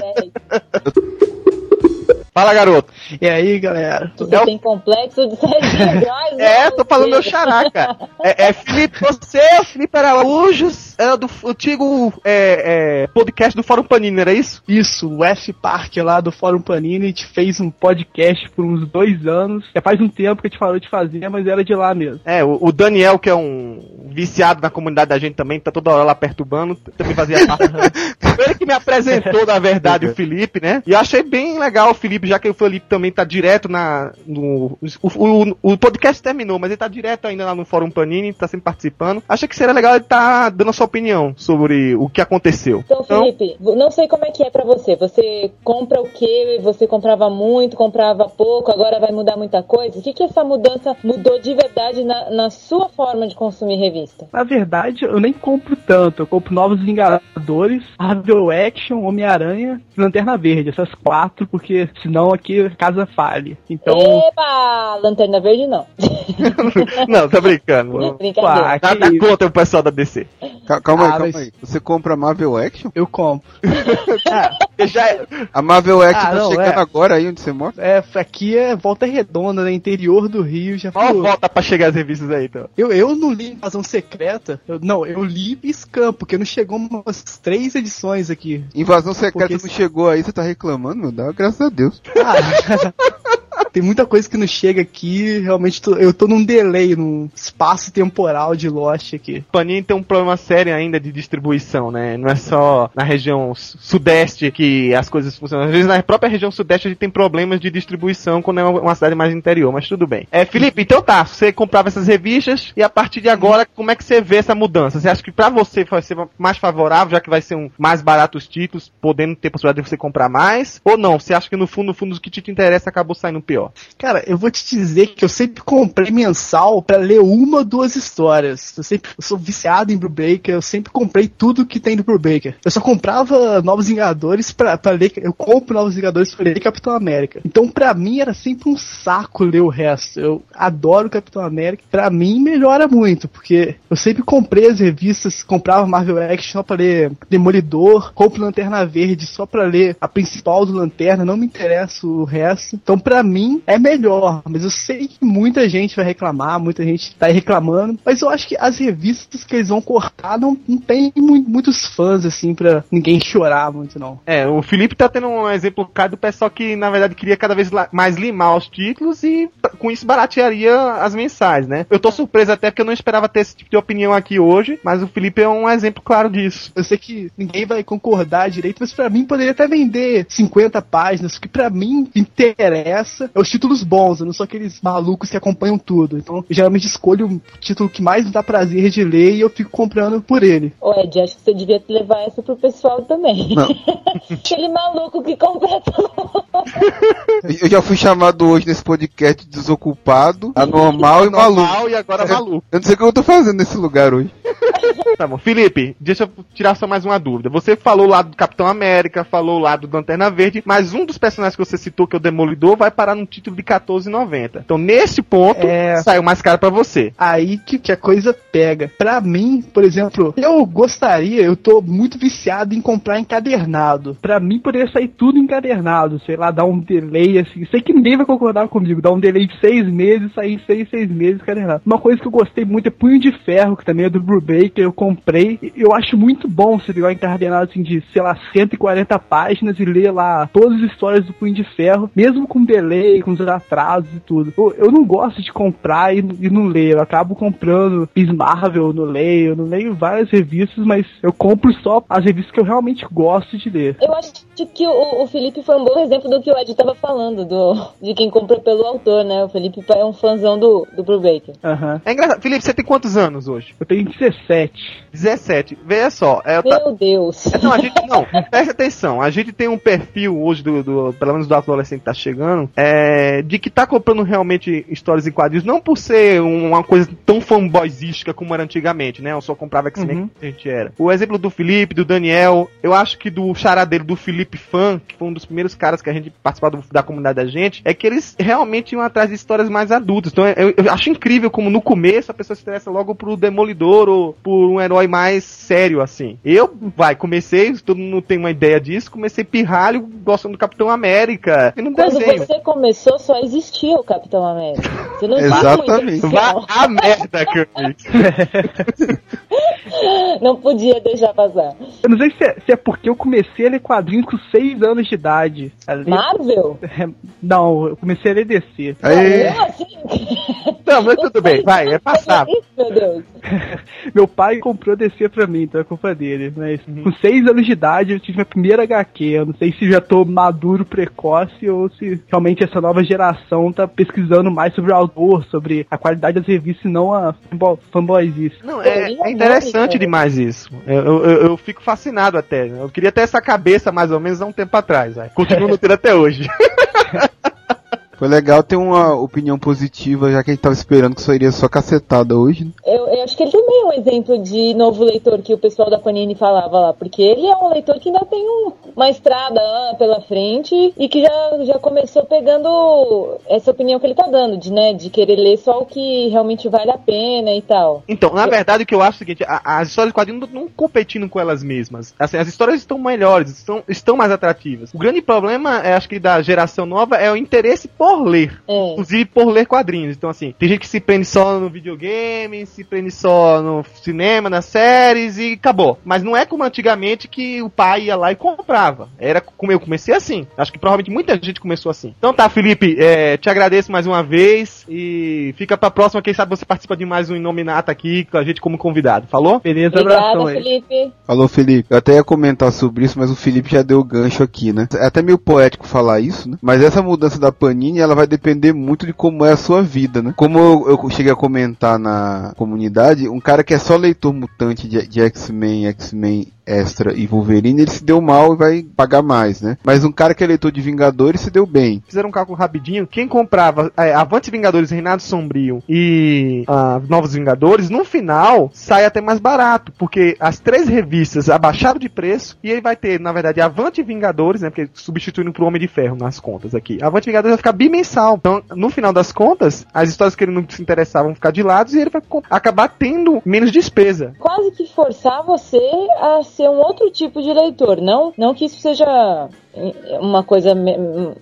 Fala, garoto. E aí, galera? Você tem complexo de Gross, É, né? tô falando meu xará, cara. É, é Felipe, você, o Felipe Araújo, era do antigo é, é, podcast do Fórum Panini, era isso? Isso, o F Park lá do Fórum Panini, a gente fez um podcast por uns dois anos. Já faz um tempo que a gente falou de fazer, mas era de lá mesmo. É, o, o Daniel, que é um viciado na comunidade da gente também, tá toda hora lá perturbando, também fazia parte. Foi ele que me apresentou, na verdade, o Felipe, né? E eu achei bem legal o Felipe, já que o Felipe também tá direto na. No, o, o, o podcast terminou, mas ele tá direto ainda lá no Fórum Panini, tá sempre participando. Achei que seria legal ele tá dando a sua opinião sobre o que aconteceu. Então, Felipe, não sei como é que é pra você. Você compra o quê? Você comprava muito, comprava pouco, agora vai mudar muita coisa? O que, que essa mudança mudou de verdade na, na sua forma de consumir revista? Na verdade, eu nem compro tanto. Eu compro Novos Vingadores, Marvel Action, Homem-Aranha e Lanterna Verde. Essas quatro, porque senão aqui a casa fale. Então. Eba! Lanterna Verde não. Não, tá brincando. Pá, Nada contra o pessoal da DC. Ca- Calma aí, Ah, calma mas- aí. Você compra Marvel Action? Eu compro. Já é- A Marvel Action Ah, tá não, chegando é. agora aí onde você mora? É, aqui é Volta Redonda, né? Interior do Rio. Já Qual volta pra chegar as revistas aí, então? Eu, eu não li Invasão Secreta. Eu- não, eu li Scam, porque não chegou umas três edições aqui. Invasão secreta Porque não chegou aí, você tá reclamando, meu? Dá graças a Deus. Ah, Tem muita coisa que não chega aqui, realmente tô- eu tô num delay, num espaço temporal de Lost aqui. Panini tem um problema sério ainda de distribuição, né? Não é só na região su- sudeste que as coisas funcionam. Às vezes na própria região sudeste a gente tem problemas de distribuição quando é uma cidade mais interior, mas tudo bem. É, Felipe, então tá, você comprava essas revistas e a partir de agora, como é que você vê essa mudança? Você acha que pra você vai ser mais favorável, já que vai ser um mais barato os títulos, podendo ter possibilidade de você comprar mais? Ou não? Você acha que no fundo, no fundo, o que te interessa acabou saindo pior? Cara, eu vou te dizer que eu sempre comprei mensal pra ler uma ou duas histórias. Eu sempre eu sou viciado em Brubaker, eu sempre comprei tudo que tem do Brubaker. Eu só comprava Novos Vingadores pra, pra ler. Eu compro Novos Vingadores pra ler Capitão América. Então, pra mim, era sempre um saco ler o resto. Eu adoro Capitão América. Pra mim, melhora muito, porque eu sempre comprei as revistas, comprava Marvel Action só pra ler Demolidor, compro Lanterna Verde só pra ler a principal do Lanterna, não me interessa o resto. Então, pra mim, é melhor. Mas eu sei que muita gente vai reclamar, muita gente tá reclamando. Mas eu acho que as revistas que eles vão cortar não, não tem mu- muitos fãs, assim, pra ninguém chorar muito, não. É, o Felipe tá tendo um exemplo claro do pessoal que, na verdade, queria cada vez mais limar os títulos e p- com isso baratearia as mensais, né? Eu tô surpreso até porque eu não esperava ter esse tipo de opinião aqui hoje, mas o Felipe é um exemplo claro disso. Eu sei que ninguém vai concordar direito, mas pra mim poderia até vender 50 páginas, que pra mim interessa é os títulos bons, eu não sou aqueles malucos que acompanham tudo. Então, eu geralmente escolho o título que mais me dá prazer de ler e eu fico comprando por ele. Ô Ed, acho que você devia levar essa pro pessoal também. Aquele maluco que compra tudo. Eu já fui chamado hoje nesse podcast de desocupado, anormal e maluco. Normal e agora maluco. Eu não sei o que eu tô fazendo nesse lugar hoje. Tá bom. Felipe, deixa eu tirar só mais uma dúvida. Você falou lá do Capitão América, falou lá do Lanterna Verde, mas um dos personagens que você citou, que é o Demolidor, vai parar num título de 14,90. Então, nesse ponto, É. saiu mais caro pra você. Aí que, que a coisa pega. Pra mim, por exemplo, eu gostaria, eu tô muito viciado em comprar encadernado. Pra mim, poderia sair tudo encadernado. Sei lá, dar um delay assim. Sei que ninguém vai concordar comigo. Dar um delay de seis meses, sair seis, seis meses encadernado. Uma coisa que eu gostei muito é Punho de Ferro, que também é do Brubaker. Eu comprei. Eu acho muito bom você pegar um encadernado assim de, sei lá, 140 páginas e ler lá todas as histórias do Punho de Ferro, mesmo com delay, com os atrasos e tudo. Eu, eu não gosto de comprar e, e não ler. Eu acabo comprando Miss Marvel, não leio, eu não leio várias revistas, mas eu compro só as revistas que eu realmente gosto de ler. Eu acho que o, o Felipe foi um bom exemplo do que o Ed tava falando, do, de quem compra pelo autor, né? O Felipe é um fãzão do, do Brubaker. Aham. É engraçado. Felipe, você tem quantos anos hoje? Eu tenho 17. 17. Veja só, é, ta- Meu Deus. Não, a gente não, preste atenção. A gente tem um perfil hoje do, do- pelo menos do adolescente que tá chegando, é, de que tá comprando realmente histórias em quadrinhos, não por ser um- uma coisa tão fanboyzística como era antigamente, né? Eu só comprava X-Men Uhum. que a gente era. O exemplo do Felipe, do Daniel, eu acho que do charadeiro do Felipe Fan, que foi um dos primeiros caras que a gente participava do- da comunidade da gente, é que eles realmente iam atrás de histórias mais adultas. Então eu, eu acho incrível como no começo a pessoa se interessa logo pro Demolidor ou por um herói mais sério, assim. Eu, vai, comecei, todo mundo tem uma ideia disso, comecei pirralho gostando do Capitão América. E não Quando desenho. você começou, só existia o Capitão América. Você não Exatamente. Vá a merda que eu fiz. Não podia deixar passar. Eu não sei se é, se é porque eu comecei a ler quadrinhos com 6 anos de idade. Ler- Marvel? Não, eu comecei a ler DC. Aí, assim? Não, mas tudo bem, vai, é passado. Isso, Meu Deus. Meu pai comprou DC pra mim, então é culpa dele. Mas Uhum. com 6 anos de idade eu tive minha primeira HQ. Eu não sei se já tô maduro, precoce, ou se realmente essa nova geração tá pesquisando mais sobre o autor, sobre a qualidade das revistas e não a fanbo- fanboyzice. Não, é, é interessante demais isso. Eu, eu, eu- eu fico fascinado até. Eu queria ter essa cabeça mais ou menos há um tempo atrás. Continuo não ter até hoje. foi legal ter uma opinião positiva, já que a gente tava esperando que sairia só cacetada hoje. né? Eu, eu acho que ele também é um exemplo de novo leitor que o pessoal da Panini falava lá, porque ele é um leitor que ainda tem um- uma estrada ah, pela frente e que já, já começou pegando essa opinião que ele tá dando, de, né, de querer ler só o que realmente vale a pena e tal. Então, na verdade, o que eu acho é o seguinte: a- as histórias de quadrinhos não estão competindo com elas mesmas. Assim, as histórias estão melhores, estão, estão mais atrativas. O grande problema, é, acho que da geração nova, é o interesse por por ler. É. Inclusive por ler quadrinhos. Então, assim, tem gente que se prende só no videogame, se prende só no cinema, nas séries e acabou. Mas não é como antigamente que o pai ia lá e comprava. Era como eu comecei assim. Acho que provavelmente muita gente começou assim. Então tá, Felipe, é, te agradeço mais uma vez e fica pra próxima. Quem sabe você participa de mais um Inominata aqui com a gente como convidado. Falou? Beleza, Obrigada, abração aí. Felipe. Falou, Felipe. Eu até ia comentar sobre isso, mas o Felipe já deu gancho aqui, né? É até meio poético falar isso, né? Mas essa mudança da Panini, ela vai depender muito de como é a sua vida, né? Como eu, eu cheguei a comentar na comunidade, um cara que é só leitor mutante de, de X-Men, X-Men Extra e Wolverine, ele se deu mal e vai pagar mais, né? Mas um cara que é leitor de Vingadores se deu bem. Fizeram um cálculo rapidinho. Quem comprava é, Avante Vingadores, Reinado Sombrio e ah, Novos Vingadores, no final sai até mais barato, porque as três revistas abaixaram de preço e ele vai ter, na verdade, Avante Vingadores, né? Porque substituindo pro Homem de Ferro nas contas aqui. Avante Vingadores vai ficar bimensal. Então, no final das contas, as histórias que ele não se interessava vão ficar de lado e ele vai acabar tendo menos despesa. Quase que forçar você a ser um outro tipo de leitor. Não, não que isso seja eh, uma coisa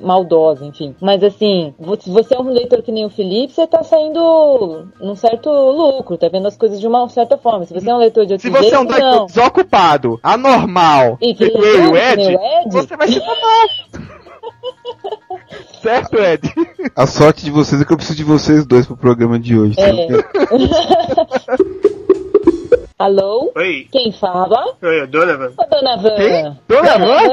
maldosa, enfim. Mas assim, se você é um leitor que nem o Felipe, você tá saindo num certo lucro, tá vendo as coisas de uma certa forma. Se você é um leitor de outro Se você é um jeito, leitor não. desocupado, anormal, E que feito nem eu e o que Ed, Ed. você vai se dar mal. certo, Ed? A sorte de vocês é que eu preciso de vocês dois pro programa de hoje. É. Alô? Oi, Quem fala? oi, Donovan. Ô, Dona Van. Quem? Dona Van? Van.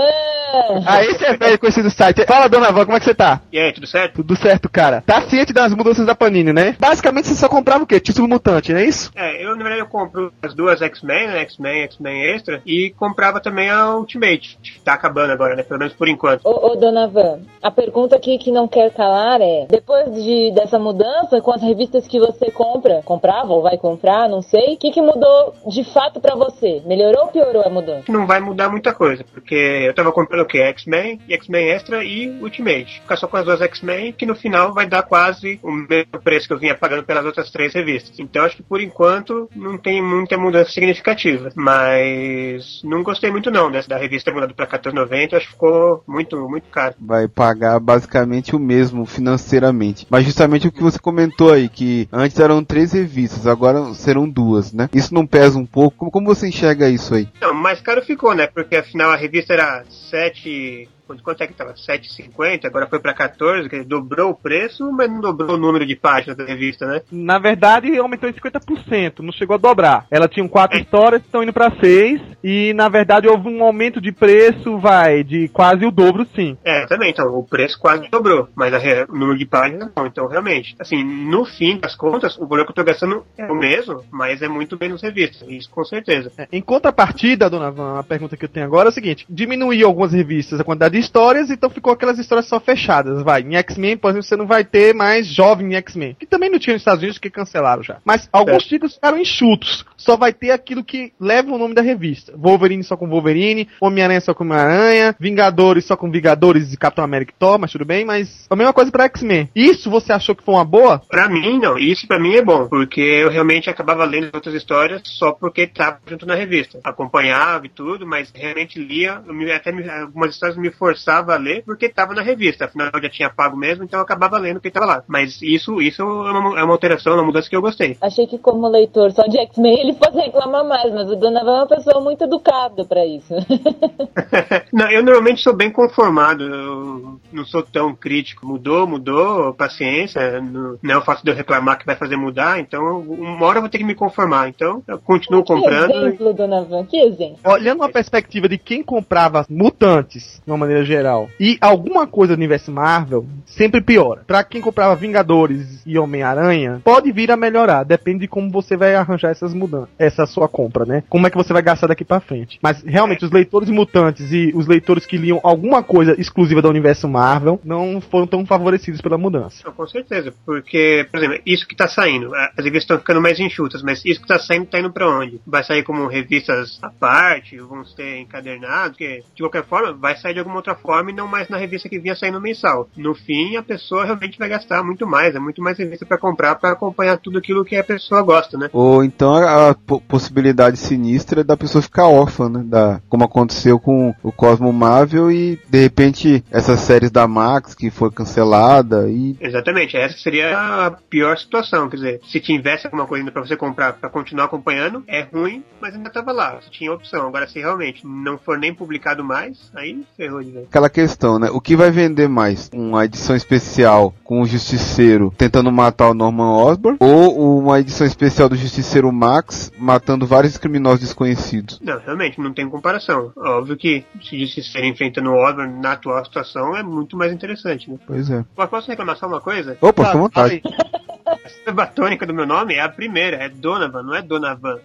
Ah, esse é velho conhecido do site. Fala, dona Van, como é que você tá? E aí, tudo certo? Tudo certo, cara. Tá ciente das mudanças da Panini, né? Basicamente você só comprava o quê? Título mutante, não é isso? É, eu na verdade eu compro as duas X-Men, né? X-Men e X-Men Extra, e comprava também a Ultimate. Tá acabando agora, né? Pelo menos por enquanto. Ô, ô, dona Van, a pergunta aqui que não quer calar é: depois de, dessa mudança, com as revistas que você compra, comprava ou vai comprar, não sei, o que, que mudou de fato pra você? Melhorou ou piorou a mudança? Não vai mudar muita coisa, porque eu tava comprando o quê? X-Men, X-Men Extra e Ultimate. Ficar só com as duas X-Men, que no final vai dar quase o mesmo preço que eu vinha pagando pelas outras três revistas. Então acho que por enquanto não tem muita mudança significativa. Mas não gostei muito não dessa da revista ter mudado pra 14,90, acho que ficou muito, muito caro. vai pagar basicamente o mesmo financeiramente. Mas justamente o que você comentou aí, que antes eram três revistas, agora serão duas, né? Isso não pesa um pouco? Como, como você enxerga isso aí? Não, mais caro ficou, né? Porque afinal a revista era 7. Quanto, quanto é que tava? 7,50, agora foi pra 14, quer dizer, dobrou o preço, mas não dobrou o número de páginas da revista, né? Na verdade, aumentou em 50%, não chegou a dobrar. Ela tinha quatro histórias, estão indo pra seis, e na verdade houve um aumento de preço, vai, de quase o dobro, sim. É, também, então, o preço quase dobrou, mas a o número de páginas não, então realmente. Assim, no fim das contas, o valor que eu tô gastando é o mesmo, mas é muito menos revista, isso com certeza. É, Em contrapartida, dona Van, a pergunta que eu tenho agora é o seguinte: diminuiu algumas revistas a quantidade de histórias, então ficou aquelas histórias só fechadas. Vai, em X-Men, por exemplo, você não vai ter mais jovem em X-Men, que também não tinha nos Estados Unidos, que cancelaram já. Mas alguns É. títulos ficaram enxutos. Só vai ter aquilo que leva o nome da revista: Wolverine só com Wolverine, Homem-Aranha só com Homem-Aranha, Vingadores só com Vingadores e Capitão América Thor, mas tudo bem, mas a mesma coisa pra X-Men. Isso você achou que foi uma boa? Pra mim, não, isso pra mim é bom, porque eu realmente acabava lendo as outras histórias só porque tava junto na revista. Acompanhava e tudo, mas realmente lia, eu me- até me- algumas histórias me forçava a ler porque tava na revista, afinal eu já tinha pago mesmo, então eu acabava lendo o que tava lá. Mas isso, isso é uma, é uma alteração, uma mudança que eu gostei. Achei que como leitor só de X-Men ele fosse reclamar mais, mas o Dona Van é uma pessoa muito educada pra isso. não, eu normalmente sou bem conformado, eu não sou tão crítico. Mudou, mudou, paciência, não, não é o fato de eu reclamar que vai fazer mudar, então uma hora eu vou ter que me conformar, então eu continuo que comprando. exemplo, Dona Van, que exemplo. Olhando uma perspectiva de quem comprava mutantes, de uma maneira geral, e alguma coisa do universo Marvel, sempre piora. Pra quem comprava Vingadores e Homem-Aranha, pode vir a melhorar. Depende de como você vai arranjar essas mudanças, essa sua compra, né? Como é que você vai gastar daqui pra frente. Mas realmente, os leitores mutantes e os leitores que liam alguma coisa exclusiva do universo Marvel não foram tão favorecidos pela mudança. Com certeza, porque, por exemplo, isso que tá saindo, as revistas estão ficando mais enxutas, mas isso que tá saindo tá indo pra onde? Vai sair como revistas à parte, vão ser encadernados, que de qualquer forma vai sair de alguma outra forma e não mais na revista que vinha saindo mensal. No fim, a pessoa realmente vai gastar muito mais, é muito mais revista para comprar para acompanhar tudo aquilo que a pessoa gosta, né? Ou então a, possibilidade sinistra da pessoa ficar órfã, né? Da, como aconteceu com o Cosmo Marvel e de repente essas séries da Max que foi cancelada e Exatamente, essa seria a pior situação, quer dizer, se tivesse alguma coisa ainda para você comprar para continuar acompanhando, é ruim, mas ainda tava lá, você tinha opção. Agora se realmente não for nem publicado mais, aí ferrou Aquela questão, né? O que vai vender mais? Uma edição especial com o Justiceiro tentando matar o Norman Osborn ou uma edição especial do Justiceiro Max matando vários criminosos desconhecidos? Não, realmente, não tem comparação. Óbvio que se Justiceiro enfrentando o Osborn na atual situação é muito mais interessante, né? Pois é. Mas posso reclamar só uma coisa? Opa, fica à vontade. A batônica do meu nome é a primeira, é Donovan, não é Donavan.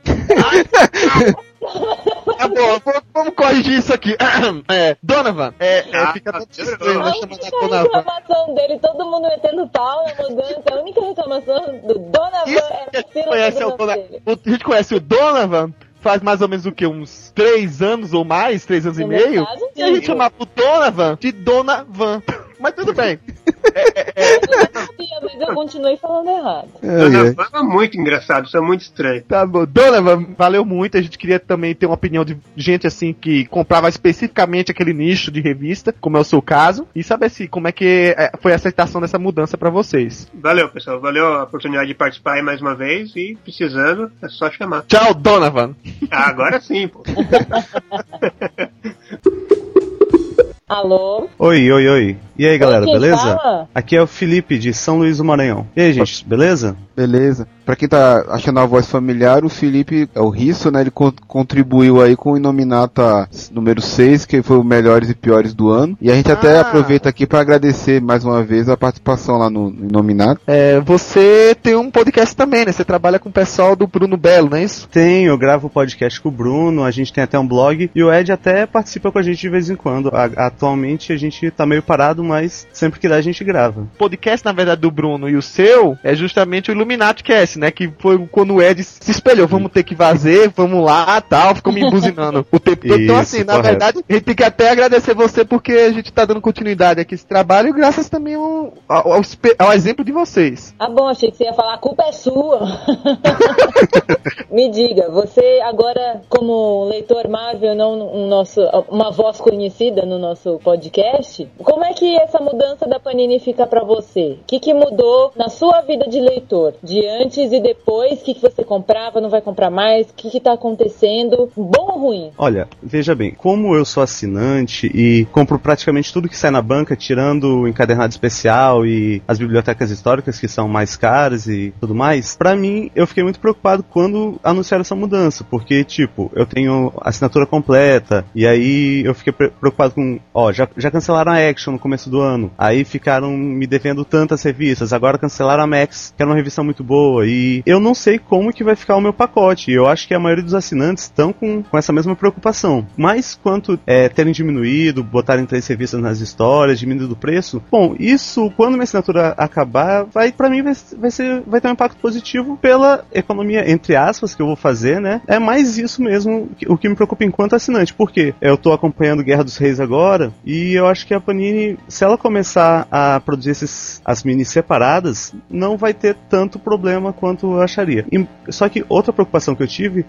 Tá bom, vamos, vamos corrigir isso aqui. É, Donovan, é, é, Ah, fica tá tanto estranho, A única chamar da Donovan. reclamação dele, todo mundo metendo pau na mudança, a única reclamação do Donovan Isso que a a conhece, é do o a gente conhece o Donovan faz mais ou menos o que? Uns três anos ou mais? Três anos No e meu meio? caso, E a gente chamava o Donovan de Donavan. Mas tudo bem. Eu não sabia, mas eu continuei falando errado. Ai. Donavan é muito engraçado, isso é muito estranho. Tá bom. Donovan, valeu muito. A gente queria também ter uma opinião de gente assim que comprava especificamente aquele nicho de revista, como é o seu caso, e saber se como é que é, foi a aceitação dessa mudança pra vocês. Valeu, pessoal. Valeu a oportunidade de participar aí mais uma vez e precisando, é só chamar. Tchau, Donovan. Ah, agora sim, pô. Alô? Oi, oi, oi. E aí, galera, Quem beleza? fala? Aqui é o Felipe de São Luís do Maranhão. E aí, gente, beleza? Beleza. Pra quem tá achando a voz familiar, o Felipe é o Risso, né? Ele con- contribuiu aí com o Inominata número 6, que foi o melhores e piores do ano. E a gente até Ah. aproveita aqui pra agradecer mais uma vez a participação lá no, no Inominata. É, você tem um podcast também, né? Você trabalha com o pessoal do Bruno Belo, não é isso? Tenho, eu gravo podcast com o Bruno, a gente tem até um blog, e o Ed até participa com a gente de vez em quando. A- atualmente a gente tá meio parado, mas sempre que dá a gente grava. O podcast, na verdade, do Bruno e o seu é justamente o Illuminati Cast, né? Que foi quando o Ed se espelhou. Vamos ter que fazer, vamos lá tal. Ficou me buzinando o tempo todo. Então, assim, na correto. verdade, a gente tem que até agradecer você porque a gente tá dando continuidade aqui a esse trabalho, graças também ao, ao, ao ao exemplo de vocês. Ah, bom, achei que você ia falar, a culpa é sua. Me diga, você agora, como leitor Marvel, não um nosso, uma voz conhecida no nosso podcast, como é que essa mudança da Panini fica pra você? O que, que mudou na sua vida de leitor? De antes e depois? O que, que você comprava, não vai comprar mais? O que, que tá acontecendo? Bom ou ruim? Olha, veja bem, como eu sou assinante e compro praticamente tudo que sai na banca, tirando o encadernado especial e as bibliotecas históricas que são mais caras e tudo mais, pra mim eu fiquei muito preocupado quando anunciaram essa mudança, porque tipo, eu tenho assinatura completa e aí eu fiquei pre- preocupado com, ó, já, já cancelaram a Action no começo do ano, aí ficaram me devendo tantas revistas, agora cancelaram a Max, que era uma revista muito boa e eu não sei como que vai ficar o meu pacote. Eu acho que a maioria dos assinantes estão com, com essa mesma preocupação. Mas quanto é, terem diminuído, botarem três revistas nas histórias, diminuído o preço, bom, isso quando minha assinatura acabar, vai para mim vai, vai ser vai ter um impacto positivo pela economia entre aspas que eu vou fazer, né? É mais isso mesmo o que me preocupa enquanto assinante, porque eu tô acompanhando Guerra dos Reis agora e eu acho que a Panini, se ela começar a produzir esses as minis separadas, não vai ter tanto problema eu acharia. E- só que outra preocupação que eu tive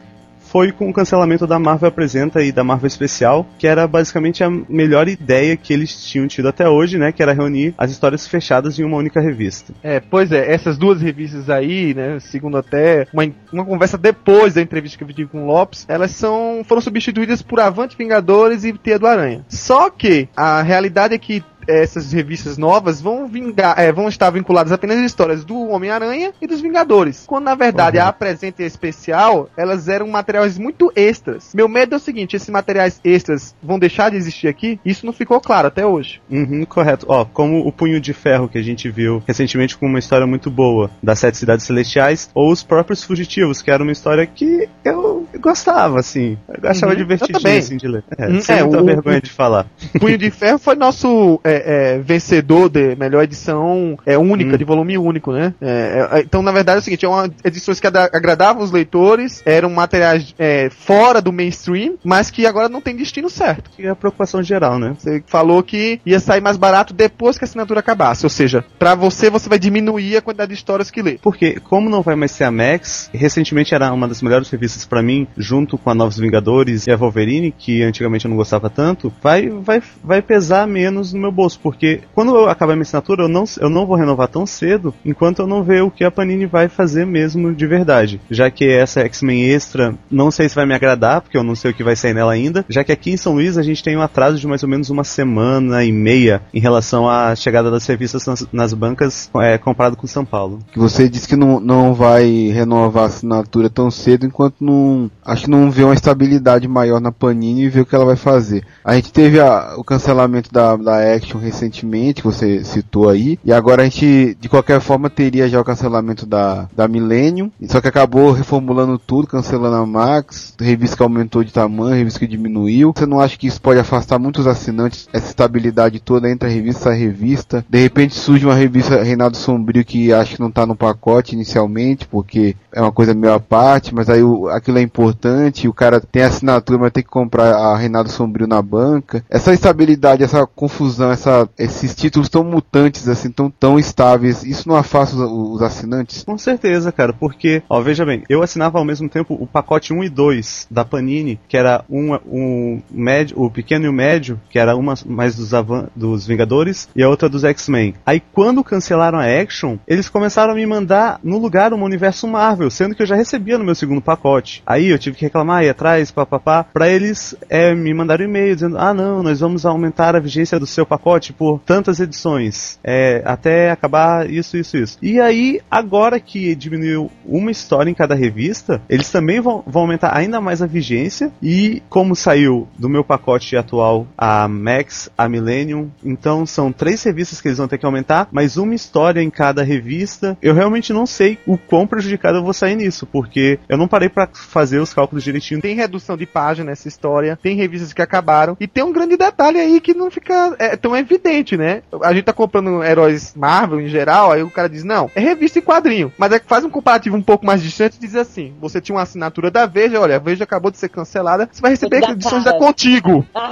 foi com o cancelamento da Marvel Apresenta e da Marvel Especial, que era basicamente a melhor ideia que eles tinham tido até hoje, né? Que era reunir as histórias fechadas em uma única revista. É, pois é, essas duas revistas aí, né, segundo até uma, uma conversa depois da entrevista que eu tive com o Lopes, elas são foram substituídas por Avante Vingadores e Teia do Aranha. Só que a realidade é que essas revistas novas vão vingar, é, vão estar vinculadas apenas às histórias do Homem-Aranha e dos Vingadores. Quando na verdade a apresenta especial, elas eram materiais muito extras. Meu medo é o seguinte, esses materiais extras vão deixar de existir aqui? Isso não ficou claro até hoje. Uhum, correto. Ó, como o Punho de Ferro que a gente viu recentemente com uma história muito boa das Sete Cidades Celestiais, ou os próprios Fugitivos, que era uma história que eu gostava, assim. Eu achava Uhum, eu divertidinho, também. assim, de ler. É, Hum, sem é, muita o- vergonha de falar. Punho de Ferro foi nosso é, é, é, vencedor de melhor edição é única, Hum. de volume único, né? É, é, então, na verdade, é o seguinte, é uma edições que ada- agradavam os leitores, eram materiais fora do mainstream, mas que agora não tem destino certo. Que é a preocupação geral, né? Você falou que ia sair mais barato depois que a assinatura acabasse, ou seja, pra você, você vai diminuir a quantidade de histórias que lê. Porque, como não vai mais ser a Max, recentemente era uma das melhores revistas pra mim, junto com a Novos Vingadores e a Wolverine, que antigamente eu não gostava tanto, vai, vai, vai pesar menos no meu bolso. Porque quando eu acabar minha assinatura, eu não, eu não vou renovar tão cedo, enquanto eu não ver o que a Panini vai fazer mesmo de verdade. Já que essa X-Men Extra, não sei se vai me agradar, porque eu não sei o que vai sair nela ainda. Já que aqui em São Luís a gente tem um atraso de mais ou menos uma semana e meia em relação à chegada das revistas nas, nas bancas é, comparado com São Paulo. Você disse que não, não vai renovar a assinatura tão cedo enquanto não. Acho que não vê uma estabilidade maior na Panini e vê o que ela vai fazer. A gente teve a- o cancelamento da, da Action recentemente, que você citou aí, e agora a gente, de qualquer forma, teria já o cancelamento da, da Millennium, só que acabou reformulando tudo, cancelando a Max, revista que aumentou de tamanho, revista que diminuiu. Você não acha que isso pode afastar muitos assinantes, essa estabilidade toda entre a revista e a revista? De repente surge uma revista Reinaldo Sombrio que acho que não tá no pacote inicialmente, porque é uma coisa meio à parte, mas aí o- aquilo é importante, o cara tem assinatura, mas tem que comprar a Reinaldo Sombrio na banca. Essa estabilidade, essa confusão, essa, esses títulos tão mutantes, assim, tão, tão estáveis, isso não afasta os, os assinantes? Com certeza, cara, porque, ó, veja bem, eu assinava ao mesmo tempo o pacote 1 e 2 da Panini, que era um, um médio, o pequeno e o médio, que era uma mais dos, avan- dos Vingadores e a outra dos X-Men. Aí quando cancelaram a Action, eles começaram a me mandar no lugar um universo Marvel, sendo que eu já recebia no meu segundo pacote. Aí eu tive que reclamar, ir atrás, papapá, pra eles é, me mandaram um e-mail dizendo, ah não, nós vamos aumentar a vigência do seu pacote por tantas edições, é, até acabar isso, isso, isso. E aí, agora que diminuiu uma história em cada revista, eles também vão, vão aumentar ainda mais a vigência. E como saiu do meu pacote atual a Max, a Millennium, então são três revistas que eles vão ter que aumentar, mais uma história em cada revista. Eu realmente não sei o quão prejudicado eu vou sair nisso, porque eu não parei pra fazer os cálculos direitinho. Tem redução de página nessa história, tem revistas que acabaram, e tem um grande detalhe aí que não fica é, tão evidente, né? A gente tá comprando heróis Marvel em geral, aí o cara diz, não, é revista e quadrinho. Mas é que faz um comparativo um pouco mais distante e diz assim: você tinha uma assinatura da Veja, olha, a Veja acabou de ser cancelada, você vai receber Da edições cara. da Contigo. Ah,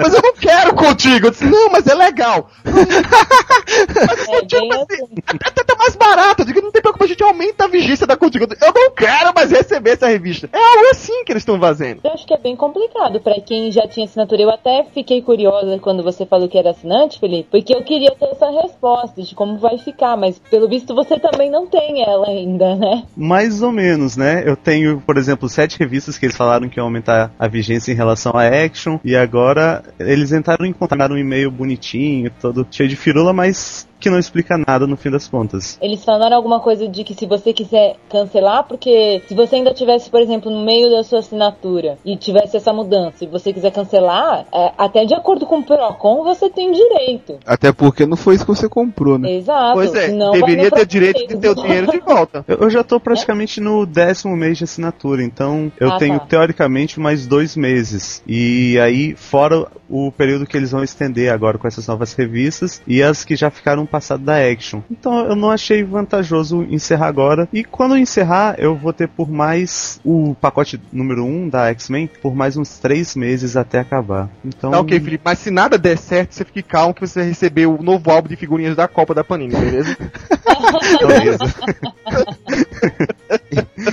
mas eu não quero Contigo. Eu disse, não, mas é legal. é bem assim. Até tá mais barato. Eu digo, não tem preocupação, a gente aumenta a vigência da Contigo. Eu não quero mais receber essa revista. É algo assim que eles estão fazendo. Eu acho que é bem complicado pra quem já tinha assinatura. Eu até fiquei curiosa quando você falou que era assinante, Felipe, porque eu queria ter essa resposta de como vai ficar, mas pelo visto você também não tem ela ainda, né? Mais ou menos, né? Eu tenho, por exemplo, sete revistas que eles falaram que iam aumentar a vigência em relação à Action, e agora eles entraram em contato, um e-mail bonitinho, todo cheio de firula, mas que não explica nada no fim das contas. Eles falaram alguma coisa de que se você quiser cancelar, porque se você ainda tivesse, por exemplo, no meio da sua assinatura e tivesse essa mudança e você quiser cancelar, é, até de acordo com o Procon você tem direito. Até porque não foi isso que você comprou, né? Exato. Pois é, vai deveria ter direito de ter o dinheiro de volta. Eu, eu já tô praticamente no décimo mês de assinatura, então eu Ah, tenho tá. teoricamente mais dois meses. E aí, fora o período que eles vão estender agora com essas novas revistas e as que já ficaram passado da Action. Então eu não achei vantajoso encerrar agora. E quando eu encerrar, eu vou ter por mais o pacote número 1 da X-Men por mais uns três meses até acabar. Então. Tá ok, Felipe, mas se nada der certo, você fique calmo que você vai receber o novo álbum de figurinhas da Copa da Panini, beleza? Beleza.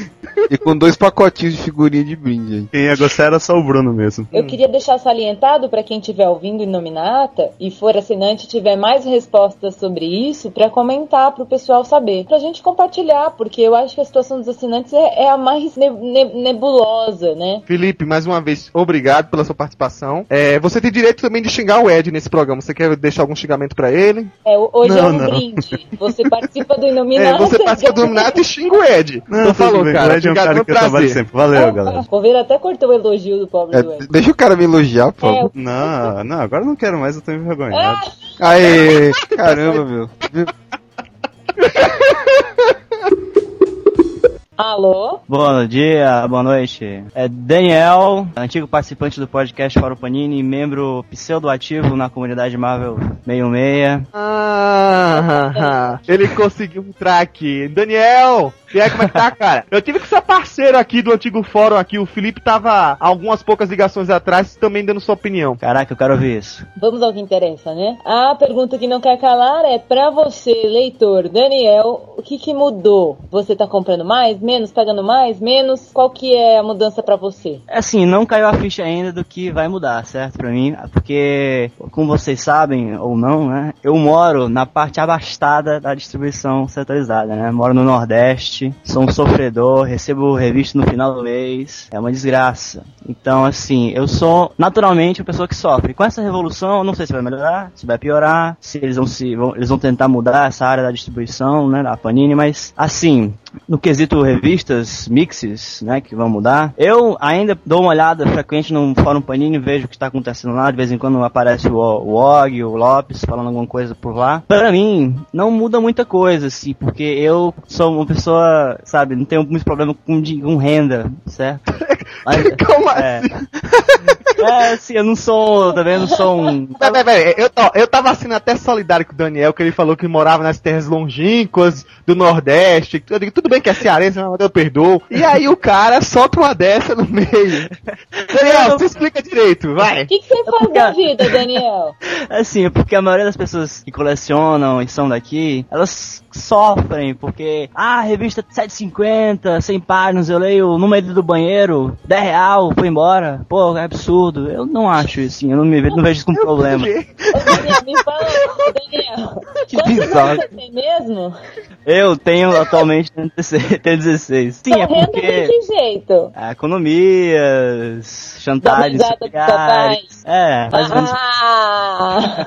E com dois pacotinhos de figurinha de brinde. Quem ia gostar era só o Bruno mesmo. Eu queria deixar salientado para quem estiver ouvindo Inominata e for assinante e tiver mais respostas sobre isso, para comentar para o pessoal saber, pra gente compartilhar, porque eu acho que a situação dos assinantes é, é a mais ne- ne- nebulosa, né? Felipe, mais uma vez, obrigado pela sua participação. É, você tem direito também de xingar o Ed nesse programa. Você quer deixar algum xingamento pra ele? É, hoje é Não, um não. brinde. Você participa do É, Inominata. você participa do Nominato e xinga o Ed. Não, então falou, bem. cara. O Ed é um Obrigado, cara foi que eu trabalho prazer. sempre. Valeu, galera. O Coveiro até cortou o elogio do pobre É, do Ed. deixa o cara me elogiar, por É. Não, não, agora eu não quero mais, eu tô envergonhado. Ah, Aê, caramba, meu. Alô? Bom dia, boa noite. É Daniel, antigo participante do podcast Fora o Panini, membro pseudo-ativo na comunidade Marvel 66. Ah, ele conseguiu entrar aqui. Daniel, e aí, como é que tá, cara? Eu tive que ser parceiro aqui do antigo fórum aqui. O Felipe tava algumas poucas ligações atrás também dando sua opinião. Caraca, eu quero ouvir isso. Vamos ao que interessa, né? A pergunta que não quer calar é pra você, leitor Daniel, o que que mudou? Você tá comprando mais, menos, pagando mais, menos? Qual que é a mudança pra você? Assim, não caiu a ficha ainda do que vai mudar, certo? Pra mim, porque, como vocês sabem, ou não, né? Eu moro na parte abastada da distribuição centralizada, né? Moro no Nordeste, sou um sofredor, recebo revista no final do mês, é uma desgraça. Então, assim, eu sou naturalmente uma pessoa que sofre. Com essa revolução, não sei se vai melhorar, se vai piorar, se eles vão se vão, eles vão tentar mudar essa área da distribuição, né, da Panini, mas assim, no quesito revistas, mixes, né, que vão mudar, eu ainda dou uma olhada frequente no Fórum Panini, vejo o que está acontecendo lá, de vez em quando aparece o, o Og, o Lopes falando alguma coisa por lá. Para mim, não muda muita coisa, assim, porque eu sou uma pessoa, sabe, não tenho muito problema com, com renda, certo? Mas, Como é, assim? é, assim, eu não sou, também não sou um... Peraí, peraí, peraí. Eu, ó, eu tava sendo até solidário com o Daniel, que ele falou que morava nas terras longínquas do Nordeste. Eu digo, tudo bem que é cearense, mas eu perdoo. E aí o cara solta uma dessa no meio. Daniel, você explica direito, vai. O que, que você faz da vida, Daniel? Assim, é porque a maioria das pessoas que colecionam e são daqui, elas sofrem, porque, ah, revista 750, 100 páginas, eu leio no meio do banheiro, 10 real, foi embora. Pô, é absurdo. Eu não acho isso, assim, eu não, me, não vejo isso como problema. Daniel, me fala, Daniel. Que bizarro. você tem mesmo? Eu tenho atualmente tenho 16. tenho 16. Sim, é porque de que jeito? é, economias, chantagens familiares. É, menos Ah!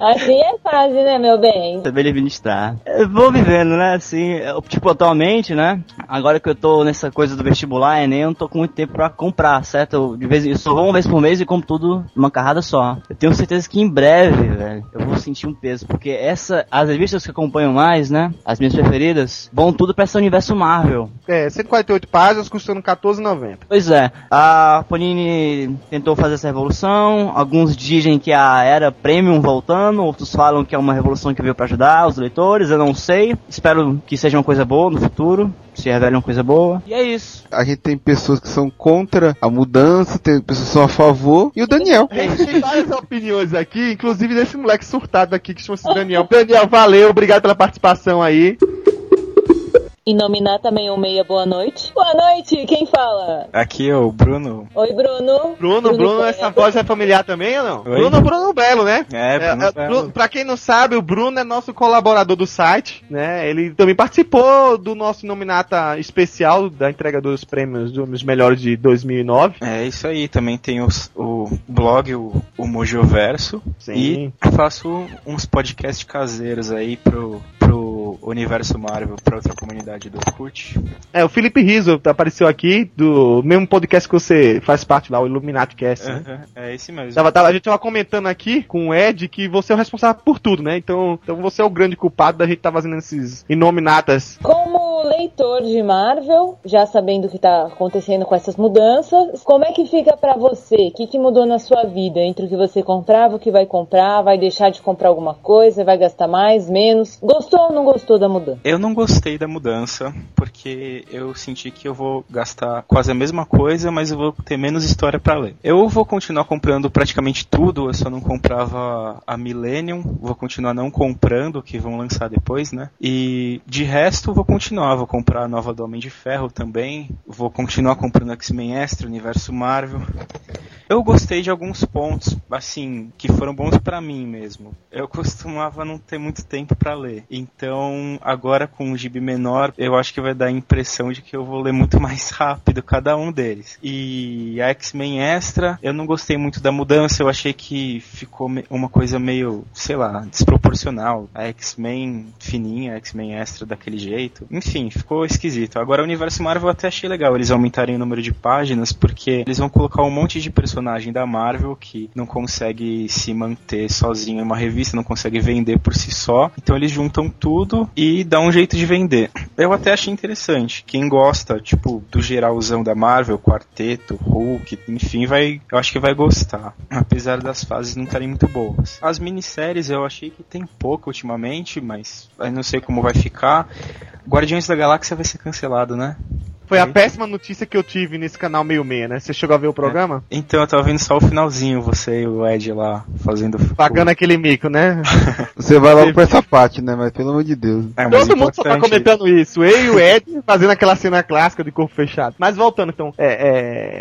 assim é fácil, né, meu bem? saber administrar. Eu vou vivendo, né? Assim, eu, tipo, atualmente, né? Agora que eu tô nessa coisa do vestibular, Enem, eu não tô com muito tempo pra comprar, certo? Eu, de vez, eu só vou uma vez por mês e compro tudo numa carrada só. Eu tenho certeza que em breve, velho, eu vou sentir um peso, porque essa, as revistas que acompanham mais, né? As minhas preferidas, vão tudo pra esse universo Marvel. É, 148 páginas custando 14,90. Pois é, a Panini tentou fazer essa revolução. Alguns dizem que a era premium voltando, outros falam que é uma revolução que veio pra ajudar os leitores. Eu não sei. Espero que seja uma coisa boa no futuro, se revele uma coisa boa. E é isso. A gente tem pessoas que são contra a mudança, tem pessoas que são a favor, e o Daniel. A gente tem várias opiniões aqui, inclusive desse moleque surtado aqui que chama-se Daniel. Daniel, valeu, obrigado pela participação aí. Inominata 616, boa noite. Boa noite, quem fala? Aqui é o Bruno. Oi, Bruno. Bruno, Bruno, essa voz é familiar também ou não? Oi? Bruno, Bruno Belo, né? É, Bruno é, Belo. Bruno- pra quem não sabe, o Bruno é nosso colaborador do site, né? Ele também participou do nosso nominata especial da entrega dos prêmios dos melhores de 2009. É isso aí, também tem os- o blog, o, o Mojoverso. Sim. E faço uns podcasts caseiros aí pro, pro universo Marvel, pra outra comunidade do Orkut. É, o Felipe Rizzo apareceu aqui, do mesmo podcast que você faz parte lá, o Illuminati Cast, né? Aham, É esse mesmo. Tava, tava- a gente tava comentando aqui com o Ed que você é o responsável por tudo, né? Então, então você é o grande culpado da gente estar fazendo esses inominatas. Como leitor de Marvel, já sabendo o que tá acontecendo com essas mudanças, como é que fica pra você? O que, que mudou na sua vida entre o que você comprava, o que vai comprar, vai deixar de comprar alguma coisa, vai gastar mais, menos? Gostou ou não gostou da mudança? Eu não gostei da mudança, porque eu senti que eu vou gastar quase a mesma coisa, mas eu vou ter menos história pra ler. Eu vou continuar comprando praticamente tudo, eu só não comprava a Millennium, vou continuar não comprando, que vão lançar depois, né? E de resto, vou continuar, vou comprar a nova do Homem de Ferro também, vou continuar comprando X-Men Extra, Universo Marvel. Eu gostei de alguns pontos, assim, que foram bons pra mim mesmo. Eu costumava não ter muito tempo pra ler. Então, agora com um gibi menor, eu acho que vai dar a impressão de que eu vou ler muito mais rápido cada um deles. E a X-Men Extra, eu não gostei muito da mudança, eu achei que ficou uma coisa meio, sei lá, desproporcional. A X-Men fininha, a X-Men Extra daquele jeito. Enfim, ficou esquisito. Agora, o Universo Marvel eu até achei legal eles aumentarem o número de páginas, porque eles vão colocar um monte de personagem da Marvel que não consegue se manter sozinho em uma revista, não consegue vender por si só. Então eles juntam tudo e dá um jeito de vender. Eu até achei interessante. Quem gosta, tipo, do geralzão da Marvel, Quarteto, Hulk, enfim, vai, eu acho que vai gostar. Apesar das fases não estarem muito boas. As minisséries eu achei que tem pouco ultimamente, mas eu não sei como vai ficar. Guardiões da Galáxia vai ser cancelado, né? Foi a péssima notícia que eu tive nesse canal meio meia, né? Você chegou a ver o programa? Então eu tava vendo só o finalzinho, você e o Ed lá fazendo. Pagando aquele mico, né? Você vai logo pra essa parte, né? Mas pelo amor de Deus. É, Todo mundo só tá importante- comentando isso. Eu e o Ed fazendo aquela cena clássica de corpo fechado. Mas voltando, então, é,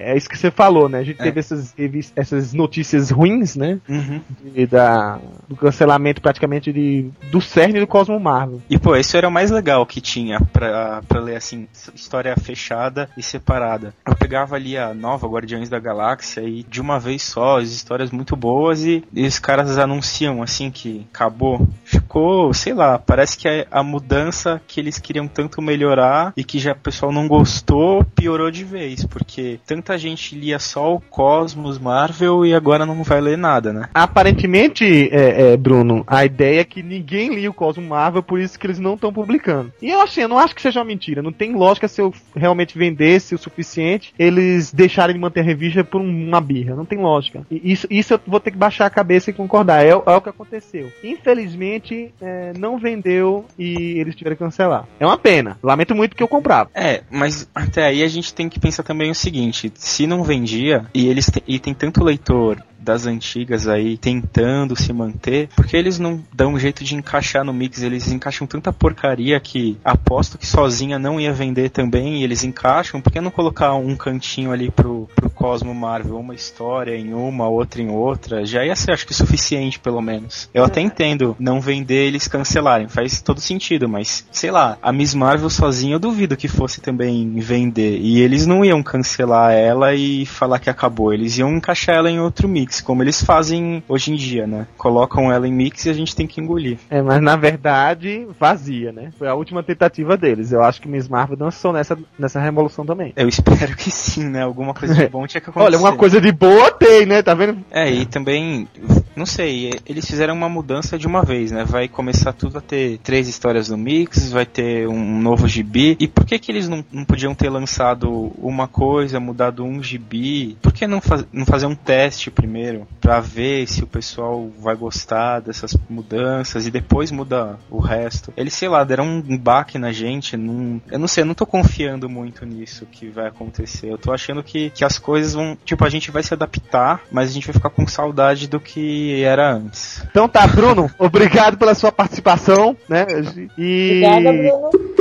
é, é isso que você falou, né? A gente É. teve essas, essas notícias ruins, né? Uhum. De- da, do cancelamento praticamente de, do cerne do Cosmo Marvel. E pô, isso era o mais legal que tinha pra, pra ler assim, história fechada e separada. Eu pegava ali a nova Guardiões da Galáxia e de uma vez só, as histórias muito boas e, e os caras anunciam assim que acabou. Ficou, sei lá, parece que a, a mudança que eles queriam tanto melhorar e que já o pessoal não gostou, piorou de vez, porque tanta gente lia só o Cosmos Marvel e agora não vai ler nada, né? Aparentemente, é, é, Bruno, a ideia é que ninguém lia o Cosmo Marvel, por isso que eles não estão publicando. E eu assim, eu não acho que seja uma mentira. Não tem lógica se eu realmente vendesse o suficiente, eles deixarem de manter a revista por um- uma birra. Não tem lógica. E isso, isso eu vou ter que baixar a cabeça e concordar. É, é o que aconteceu. Infelizmente, é, não vendeu e eles tiveram que cancelar. É uma pena. Lamento muito que eu comprava. É, mas até aí a gente tem que pensar também o seguinte: se não vendia e eles e tem tanto leitor das antigas aí tentando se manter, porque eles não dão um jeito de encaixar no mix, eles encaixam tanta porcaria que aposto que sozinha não ia vender também, e eles encaixam, por que não colocar um cantinho ali pro, pro Cosmo Marvel, uma história em uma, outra em outra, já ia ser acho que suficiente pelo menos. Eu até entendo não vender eles cancelarem, faz todo sentido, mas sei lá, a Miss Marvel sozinha eu duvido que fosse também vender, e eles não iam cancelar ela e falar que acabou, eles iam encaixar ela em outro mix, como eles fazem hoje em dia, né? Colocam ela em mix e a gente tem que engolir. É, mas na verdade, vazia, né? Foi a última tentativa deles. Eu acho que Miss Marvel dançou nessa, nessa revolução também. Eu espero que sim, né? Alguma coisa de bom tinha que acontecer. Olha, uma coisa de boa tem, né? Tá vendo? É, e também, não sei, eles fizeram uma mudança de uma vez, né? Vai começar tudo a ter três histórias no mix, vai ter um novo gibi. E por que que eles não, não podiam ter lançado uma coisa, mudado um gibi? Por que não, faz, não fazer um teste primeiro pra ver se o pessoal vai gostar dessas mudanças e depois muda o resto? Eles, sei lá, deram um baque na gente. Não, eu não sei, eu não tô confiando muito nisso que vai acontecer. Eu tô achando que, que as coisas vão. Tipo, a gente vai se adaptar, mas a gente vai ficar com saudade do que era antes. Então tá, Bruno, obrigado pela sua participação, né? E. Obrigada, Bruno.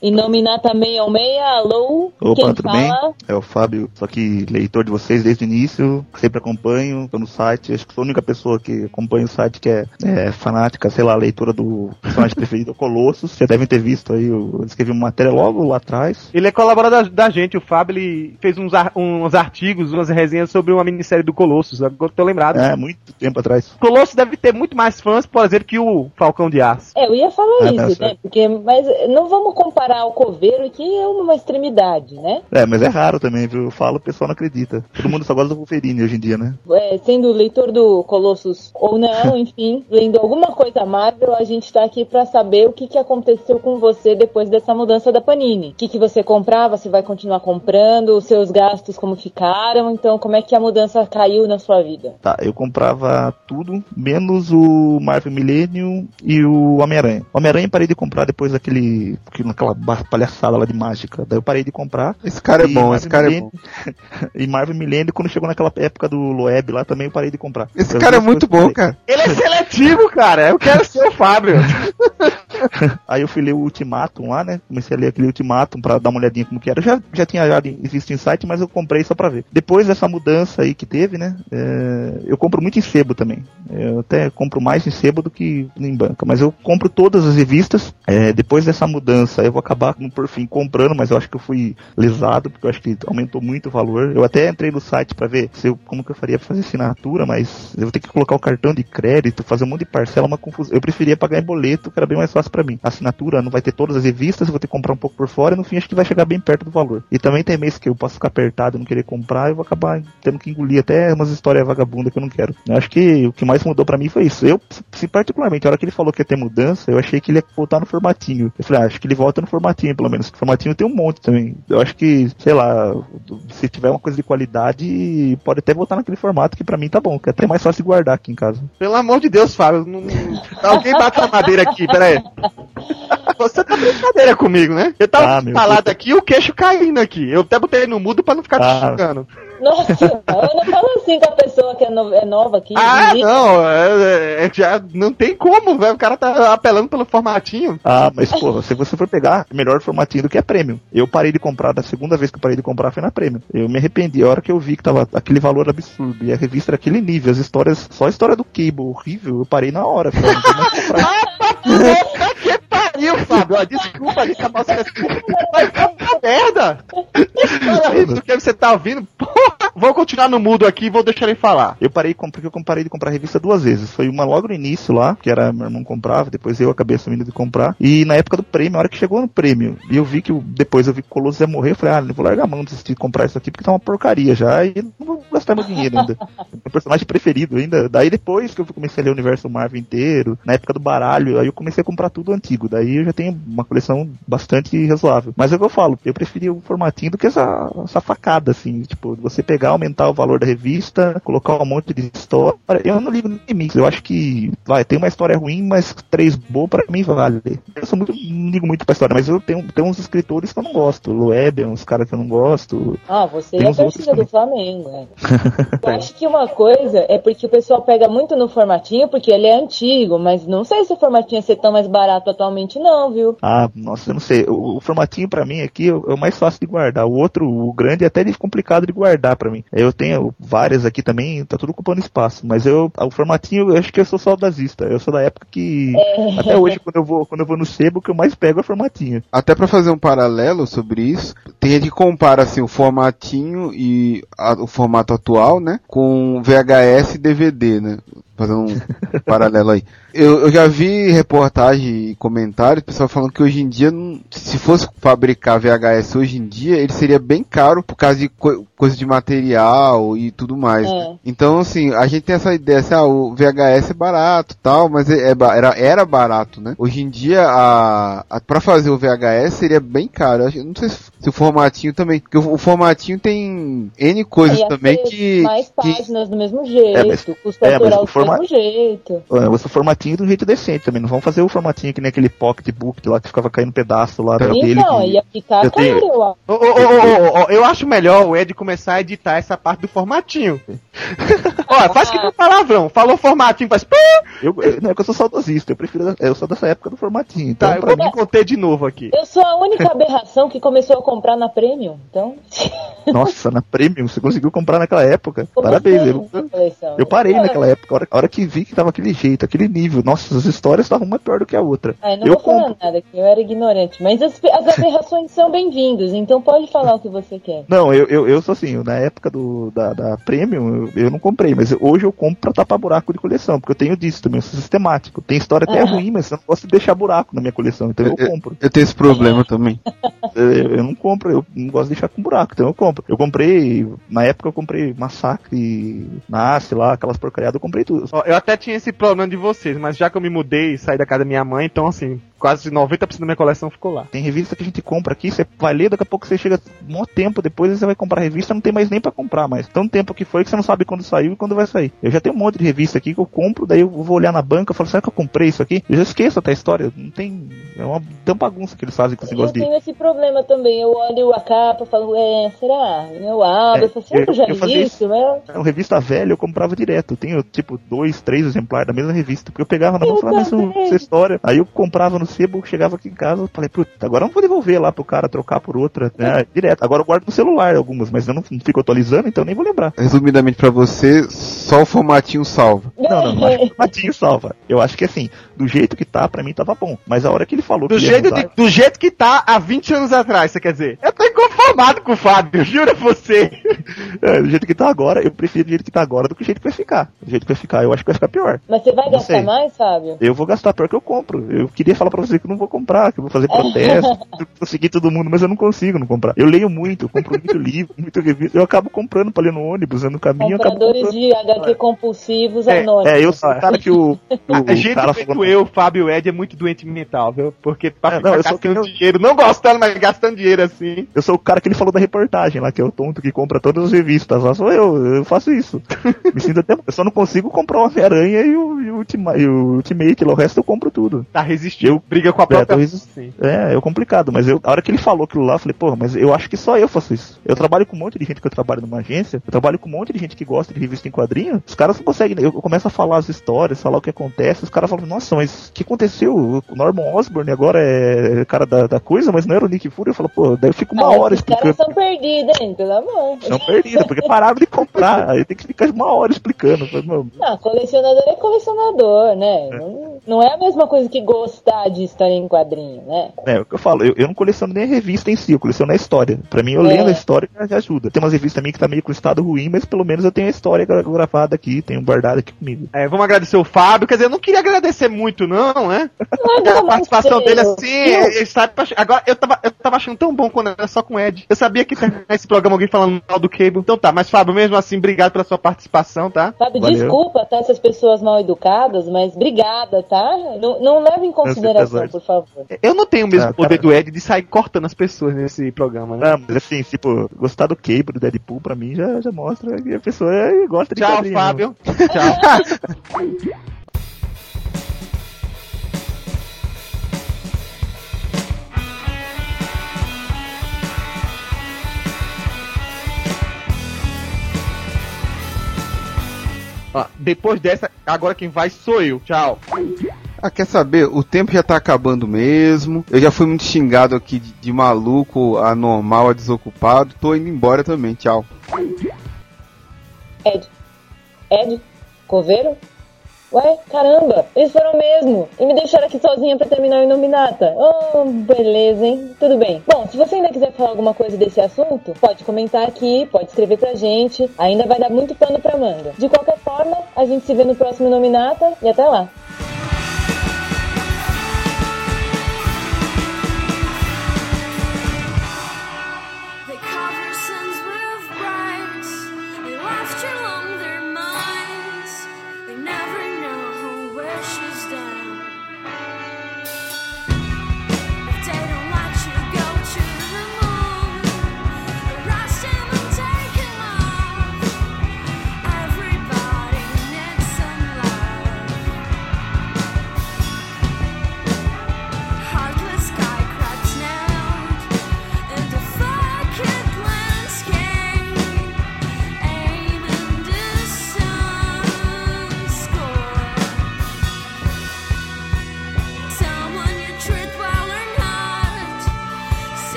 Inominata 616, alô? Opa, Quem tudo fala? bem? É o Fábio, só que leitor de vocês desde o início, sempre acompanho, tô no site, acho que sou a única pessoa que acompanha o site que é, é fanática, sei lá, leitora do personagem preferido, Colossus. Vocês devem ter visto aí, eu escrevi uma matéria logo lá atrás. Ele é colaborador da, da gente, o Fábio, ele fez uns, ar- uns artigos, umas resenhas sobre uma minissérie do Colossus, agora eu tô lembrado. É, muito tempo atrás. Colossus deve ter muito mais fãs, por exemplo, que o Falcão de Aço. É, eu ia falar Ah, tá isso, né? Porque, mas não vamos comparar ao coveiro, que é uma extremidade, né? É, mas é raro também, viu? Eu falo, o pessoal não acredita. Todo mundo só gosta do Wolverine hoje em dia, né? É, sendo leitor do Colossus ou não, enfim, lendo alguma coisa Marvel, a gente tá aqui pra saber o que, que aconteceu com você depois dessa mudança da Panini. O que, que você comprava, se vai continuar comprando, os seus gastos como ficaram, então como é que a mudança caiu na sua vida? Tá, eu comprava tudo, menos o Marvel Millennium e o Homem-Aranha. Homem-Aranha parei de comprar depois daquele. aquela ba- palhaçada lá de mágica. Daí eu parei de comprar. Esse cara é bom, Marvel esse cara é Millennium- e Marvel Millennium, quando chegou naquela época do Loeb lá, também eu parei de comprar. Esse cara é muito bom, cara. Ele é seletivo, cara. Eu quero ser o Fábio. Aí eu fui ler o Ultimatum lá, né? Comecei a ler aquele Ultimatum pra dar uma olhadinha como que era. Eu já, já tinha já visto em site, mas eu comprei só pra ver. Depois dessa mudança aí que teve, né? é, eu compro muito em sebo também. Eu até compro mais em sebo do que em banca. Mas eu compro todas as revistas. É, depois dessa mudança, eu vou acabar, por fim, comprando, mas eu acho que eu fui lesado, porque eu acho que aumentou muito o valor. Eu até entrei no site pra ver se eu, como que eu faria pra fazer assinatura, mas eu vou ter que colocar o cartão de crédito, fazer um monte de parcela, uma confusão. Eu preferia pagar em boleto, que era bem mais fácil negócio pra mim. Assinatura não vai ter todas as revistas, vou ter que comprar um pouco por fora, e no fim acho que vai chegar bem perto do valor. E também tem mês que eu posso ficar apertado e não querer comprar, eu vou acabar tendo que engolir até umas histórias vagabundas que eu não quero. Eu acho que o que mais mudou pra mim foi isso. Eu, se particularmente, a hora que ele falou que ia ter mudança, eu achei que ele ia voltar no formatinho. Eu falei, ah, acho que ele volta no formatinho, pelo menos. O formatinho tem um monte também. Eu acho que, sei lá, se tiver uma coisa de qualidade, pode até voltar naquele formato que pra mim tá bom, que é até mais fácil de guardar aqui em casa. Pelo amor de Deus, Fábio. Não... Alguém bate na madeira aqui, peraí. Você tá brincadeira comigo, né? Eu tava Ah, falado aqui e o queixo caindo aqui. Eu até botei no mudo pra não ficar te Ah. xingando. Nossa, eu não falo assim com a pessoa que é, no- é nova aqui. Ah, não, é, é, já não tem como, velho. O cara tá apelando pelo formatinho. Ah, mas pô, se você for pegar, melhor formatinho do que a Premium. Eu parei de comprar, da segunda vez que eu parei de comprar foi na Premium. Eu me arrependi, a hora que eu vi que tava aquele valor absurdo e a revista era aquele nível, as histórias, só a história do Cable horrível, eu parei na hora. Falei, não vou mais comprar. Puta que pariu, Fábio. Ó, desculpa, a gente acabou se Mas é uma merda. Olha isso que você tá ouvindo. Porra, vou continuar no mudo aqui e vou deixar ele falar. Eu parei porque eu parei de comprar revista duas vezes. Foi uma logo no início lá, que era meu irmão comprava, depois eu acabei assumindo de comprar. E na época do prêmio, a hora que chegou no prêmio, e eu vi que o- depois eu vi que o Colosso ia morrer, eu falei, ah, não vou largar a mão de comprar isso aqui porque tá uma porcaria já, e não vou gastar meu dinheiro ainda. meu personagem preferido ainda. Daí depois que eu comecei a ler o universo Marvel inteiro, na época do baralho, aí eu comecei a comprar tudo antigo. Daí eu já tenho uma coleção bastante razoável. Mas é o que eu falo, eu preferi o formatinho do que essa, essa facada, assim, tipo, você pegar, aumentar o valor da revista, colocar um monte de história. Eu não ligo nem mix, eu acho que, vai, tem uma história ruim, mas três boas pra mim vale. Eu sou muito, não ligo muito pra história, mas eu tenho, tenho uns escritores que eu não gosto. Loeb, uns caras que eu não gosto. Ah, você é torcida do Flamengo, né? Eu acho que uma coisa é porque o pessoal pega muito no formatinho, porque ele é antigo, mas não sei se o formatinho ia ser tão mais barato atualmente, não, viu? Ah, nossa, eu não sei. O, o formatinho pra mim aqui é o, é o mais fácil de guardar. O outro, o grande, é até complicado de guardar pra mim. Eu tenho várias aqui também, tá tudo ocupando espaço. Mas eu, o formatinho, eu acho que eu sou saudosista. Eu sou da época que É. até hoje quando eu vou quando eu vou no sebo, o que eu mais pego é formatinho. Até pra fazer um paralelo sobre isso, tem gente que compara assim o formatinho e a- o formato atual, né, com VHS e DVD, né? Fazendo um paralelo aí. Eu, eu já vi reportagem e comentários, pessoal falando que hoje em dia, não- se fosse fabricar VHS hoje em dia, ele seria bem caro por causa de co coisa de material e tudo mais. É. né? Então, assim, a gente tem essa ideia, assim, ah, o VHS é barato tal, mas é, é era, era barato, né? Hoje em dia, a, a, pra fazer o VHS seria bem caro. Eu não sei se, se o formatinho também, porque o, o formatinho tem N coisas também que, Mais que páginas do mesmo jeito, É, mas- custo é, mas o forma- mesmo jeito. É, Você formatinho do jeito decente também. Não vão fazer o formatinho que nem aquele pocketbook lá que ficava caindo pedaço lá da dele. Então, que- ia ficar eu caro, tenho- eu acho. Ô, ô, ô, ô, ô, eu acho melhor o Ed começar a editar essa parte do formatinho. Olha, faz que um palavrão. Falou formatinho, faz. Eu, eu- não é que eu sou saudosista, eu prefiro. Eu sou dessa época do formatinho. Então, Tá, eu pra vou mim, me conter de novo aqui. Eu sou a única aberração que começou a comprar na Premium, então. nossa, na Premium, você conseguiu comprar naquela época. Parabéns, eu, Comecei a coleção. eu parei naquela época. A hora, a hora que vi que tava aquele jeito, aquele nível. Nossa, as histórias estavam uma pior do que a outra. Ah, eu não eu vou falar compro. nada, que eu era ignorante. Mas as, as aberrações são bem-vindas, então pode falar o que você quer. Não, eu, eu, eu sou assim, na época do, da, da Premium, eu, eu não comprei, mas hoje eu compro pra tapar buraco de coleção, porque eu tenho disso também, eu sou sistemático. Tem história até Ah. ruim, mas eu não gosto de deixar buraco na minha coleção, então eu compro. eu tenho esse problema também. Eu, eu não compro, eu não gosto de deixar com buraco, então eu compro. Eu comprei, na época eu comprei Massacre, Nasce lá, aquelas porcariadas, eu comprei tudo. Eu até tinha esse problema de vocês, mas já que eu me mudei e saí da casa da minha mãe, então assim, quase 90% da minha coleção ficou lá. Tem revista que a gente compra aqui, você vai ler, daqui a pouco você chega um tempo depois você vai comprar a revista, não tem mais nem pra comprar mais. Tanto tempo que foi que você não sabe quando saiu e quando vai sair. Eu já tenho um monte de revista aqui que eu compro, daí eu vou olhar na banca e falo, será que eu comprei isso aqui? Eu já esqueço até a história, não tem. É uma tão bagunça que eles fazem com esse Eu negócio de. tenho esse problema também. Eu olho a capa e falo, é, será? Eu abro, É, eu falo, será que eu já eu- eu li isso. isso? Né? É uma revista velha, eu comprava direto. Eu tenho, tipo, dois, três exemplares da mesma revista. Porque eu pegava na mão e falava, mas essa história. Aí eu comprava no sebo, chegava aqui em casa, eu falei, puta, agora eu não vou devolver lá pro cara trocar por outra, né? Direto. Agora eu guardo no celular algumas, mas eu não não fico atualizando, então nem vou lembrar. Resumidamente pra você, só o formatinho salva. Não, não, não acho que o Matinho salva. Eu acho que assim, do jeito que tá, pra mim tava bom. Mas a hora que ele falou Do que ia jeito, mudar- de- do jeito que tá há 20 anos atrás, você quer dizer? Eu tô inconformado com o Fábio, jura você. É, do jeito que tá agora, eu prefiro do jeito que tá agora do que do jeito que vai ficar. Do jeito que vai ficar, eu acho que vai ficar pior. Mas você vai Não gastar sei. mais, Fábio? Eu vou gastar pior que eu compro. Eu queria falar pra você que eu não vou comprar, que eu vou fazer protesto, que eu vou seguir todo mundo, mas eu não consigo não comprar. Eu leio muito, eu compro muito livro, muito revista. Eu acabo comprando pra ler no ônibus, no caminho, eu acabo Compradores comprando. de HQ compulsivos É, anônimos. É, eu sou o cara que o, o, A gente cara feito falou- eu, Fábio Ed, é muito doente mental, viu? Porque pra É, ficar não, eu sou gastando dinheiro, não gostando, mas gastando dinheiro assim. Eu sou o cara que ele falou da reportagem lá, que é o tonto que compra todas as revistas. Lá sou eu, eu faço isso. Me sinto até. Eu só não consigo comprar o Homem-Aranha e o, e o, e o Ultimate, lá, o resto eu compro tudo. Tá resistindo, Eu- briga com a É, própria... Sim. É, é complicado, mas eu, a hora que ele falou aquilo lá, eu falei, porra, mas eu acho que só eu faço isso. Eu trabalho com um monte de gente que eu trabalho numa agência, eu trabalho com um monte de gente que gosta de revista em quadrinho, os caras não conseguem, eu começo a falar as histórias, falar o que acontece, os caras falam, nossa, mas o que aconteceu? O Norman Osborn agora é cara da, da coisa, mas não era o Nick Fury? Eu falo, pô, daí eu fico uma hora caras são perdidos, hein? Pelo amor. Não perdido, porque pararam de comprar, aí tem que ficar uma hora explicando. Eu Não, colecionador é colecionador, né? Não, não é a mesma coisa que gostar de história em quadrinho, né? É, o que eu falo, eu, eu não coleciono nem a revista em si, eu coleciono a história. Pra mim, eu É. lendo a história já, já ajuda. Tem umas revistas minhas que tá meio com estado ruim, mas pelo menos eu tenho a história gra- gravada aqui, tenho guardada aqui comigo. É, vamos agradecer o Fábio. Quer dizer, eu não queria agradecer muito, não, né? a participação dele assim, ele sabe. Agora, eu tava, eu tava achando tão bom quando era só com o Ed. Eu sabia que terminar esse programa alguém falando mal do Cable. Então tá, mas Fábio, mesmo assim, obrigado pela sua participação, tá? Fábio, Valeu. desculpa, tá? Essas pessoas mal educadas, mas obrigada, tá? Não, não leve em consideração, por favor. Eu não tenho o mesmo Ah, poder cara. do Ed de sair cortando as pessoas nesse programa, né? Não, mas assim, tipo, gostar do Cable, do Deadpool, pra mim já, já mostra que a pessoa é- gosta de Tchau. Fábio. Tchau. Depois dessa, agora quem vai sou eu. Tchau. Ah, quer saber? O tempo já tá acabando mesmo. Eu já fui muito xingado aqui de, de maluco, anormal, a desocupado. Tô indo embora também. Tchau. Ed. Ed? Coveiro? Ué, caramba, eles foram mesmo. E me deixaram aqui sozinha pra terminar o Inominata. Oh, beleza, hein? Tudo bem. Bom, se você ainda quiser falar alguma coisa desse assunto, pode comentar aqui, pode escrever pra gente. Ainda vai dar muito pano pra manga. De qualquer forma, a gente se vê no próximo Inominata e até lá.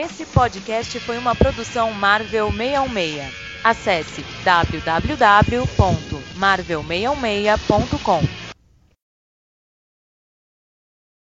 Esse podcast foi uma produção Marvel 616. Acesse www.marvel616.com.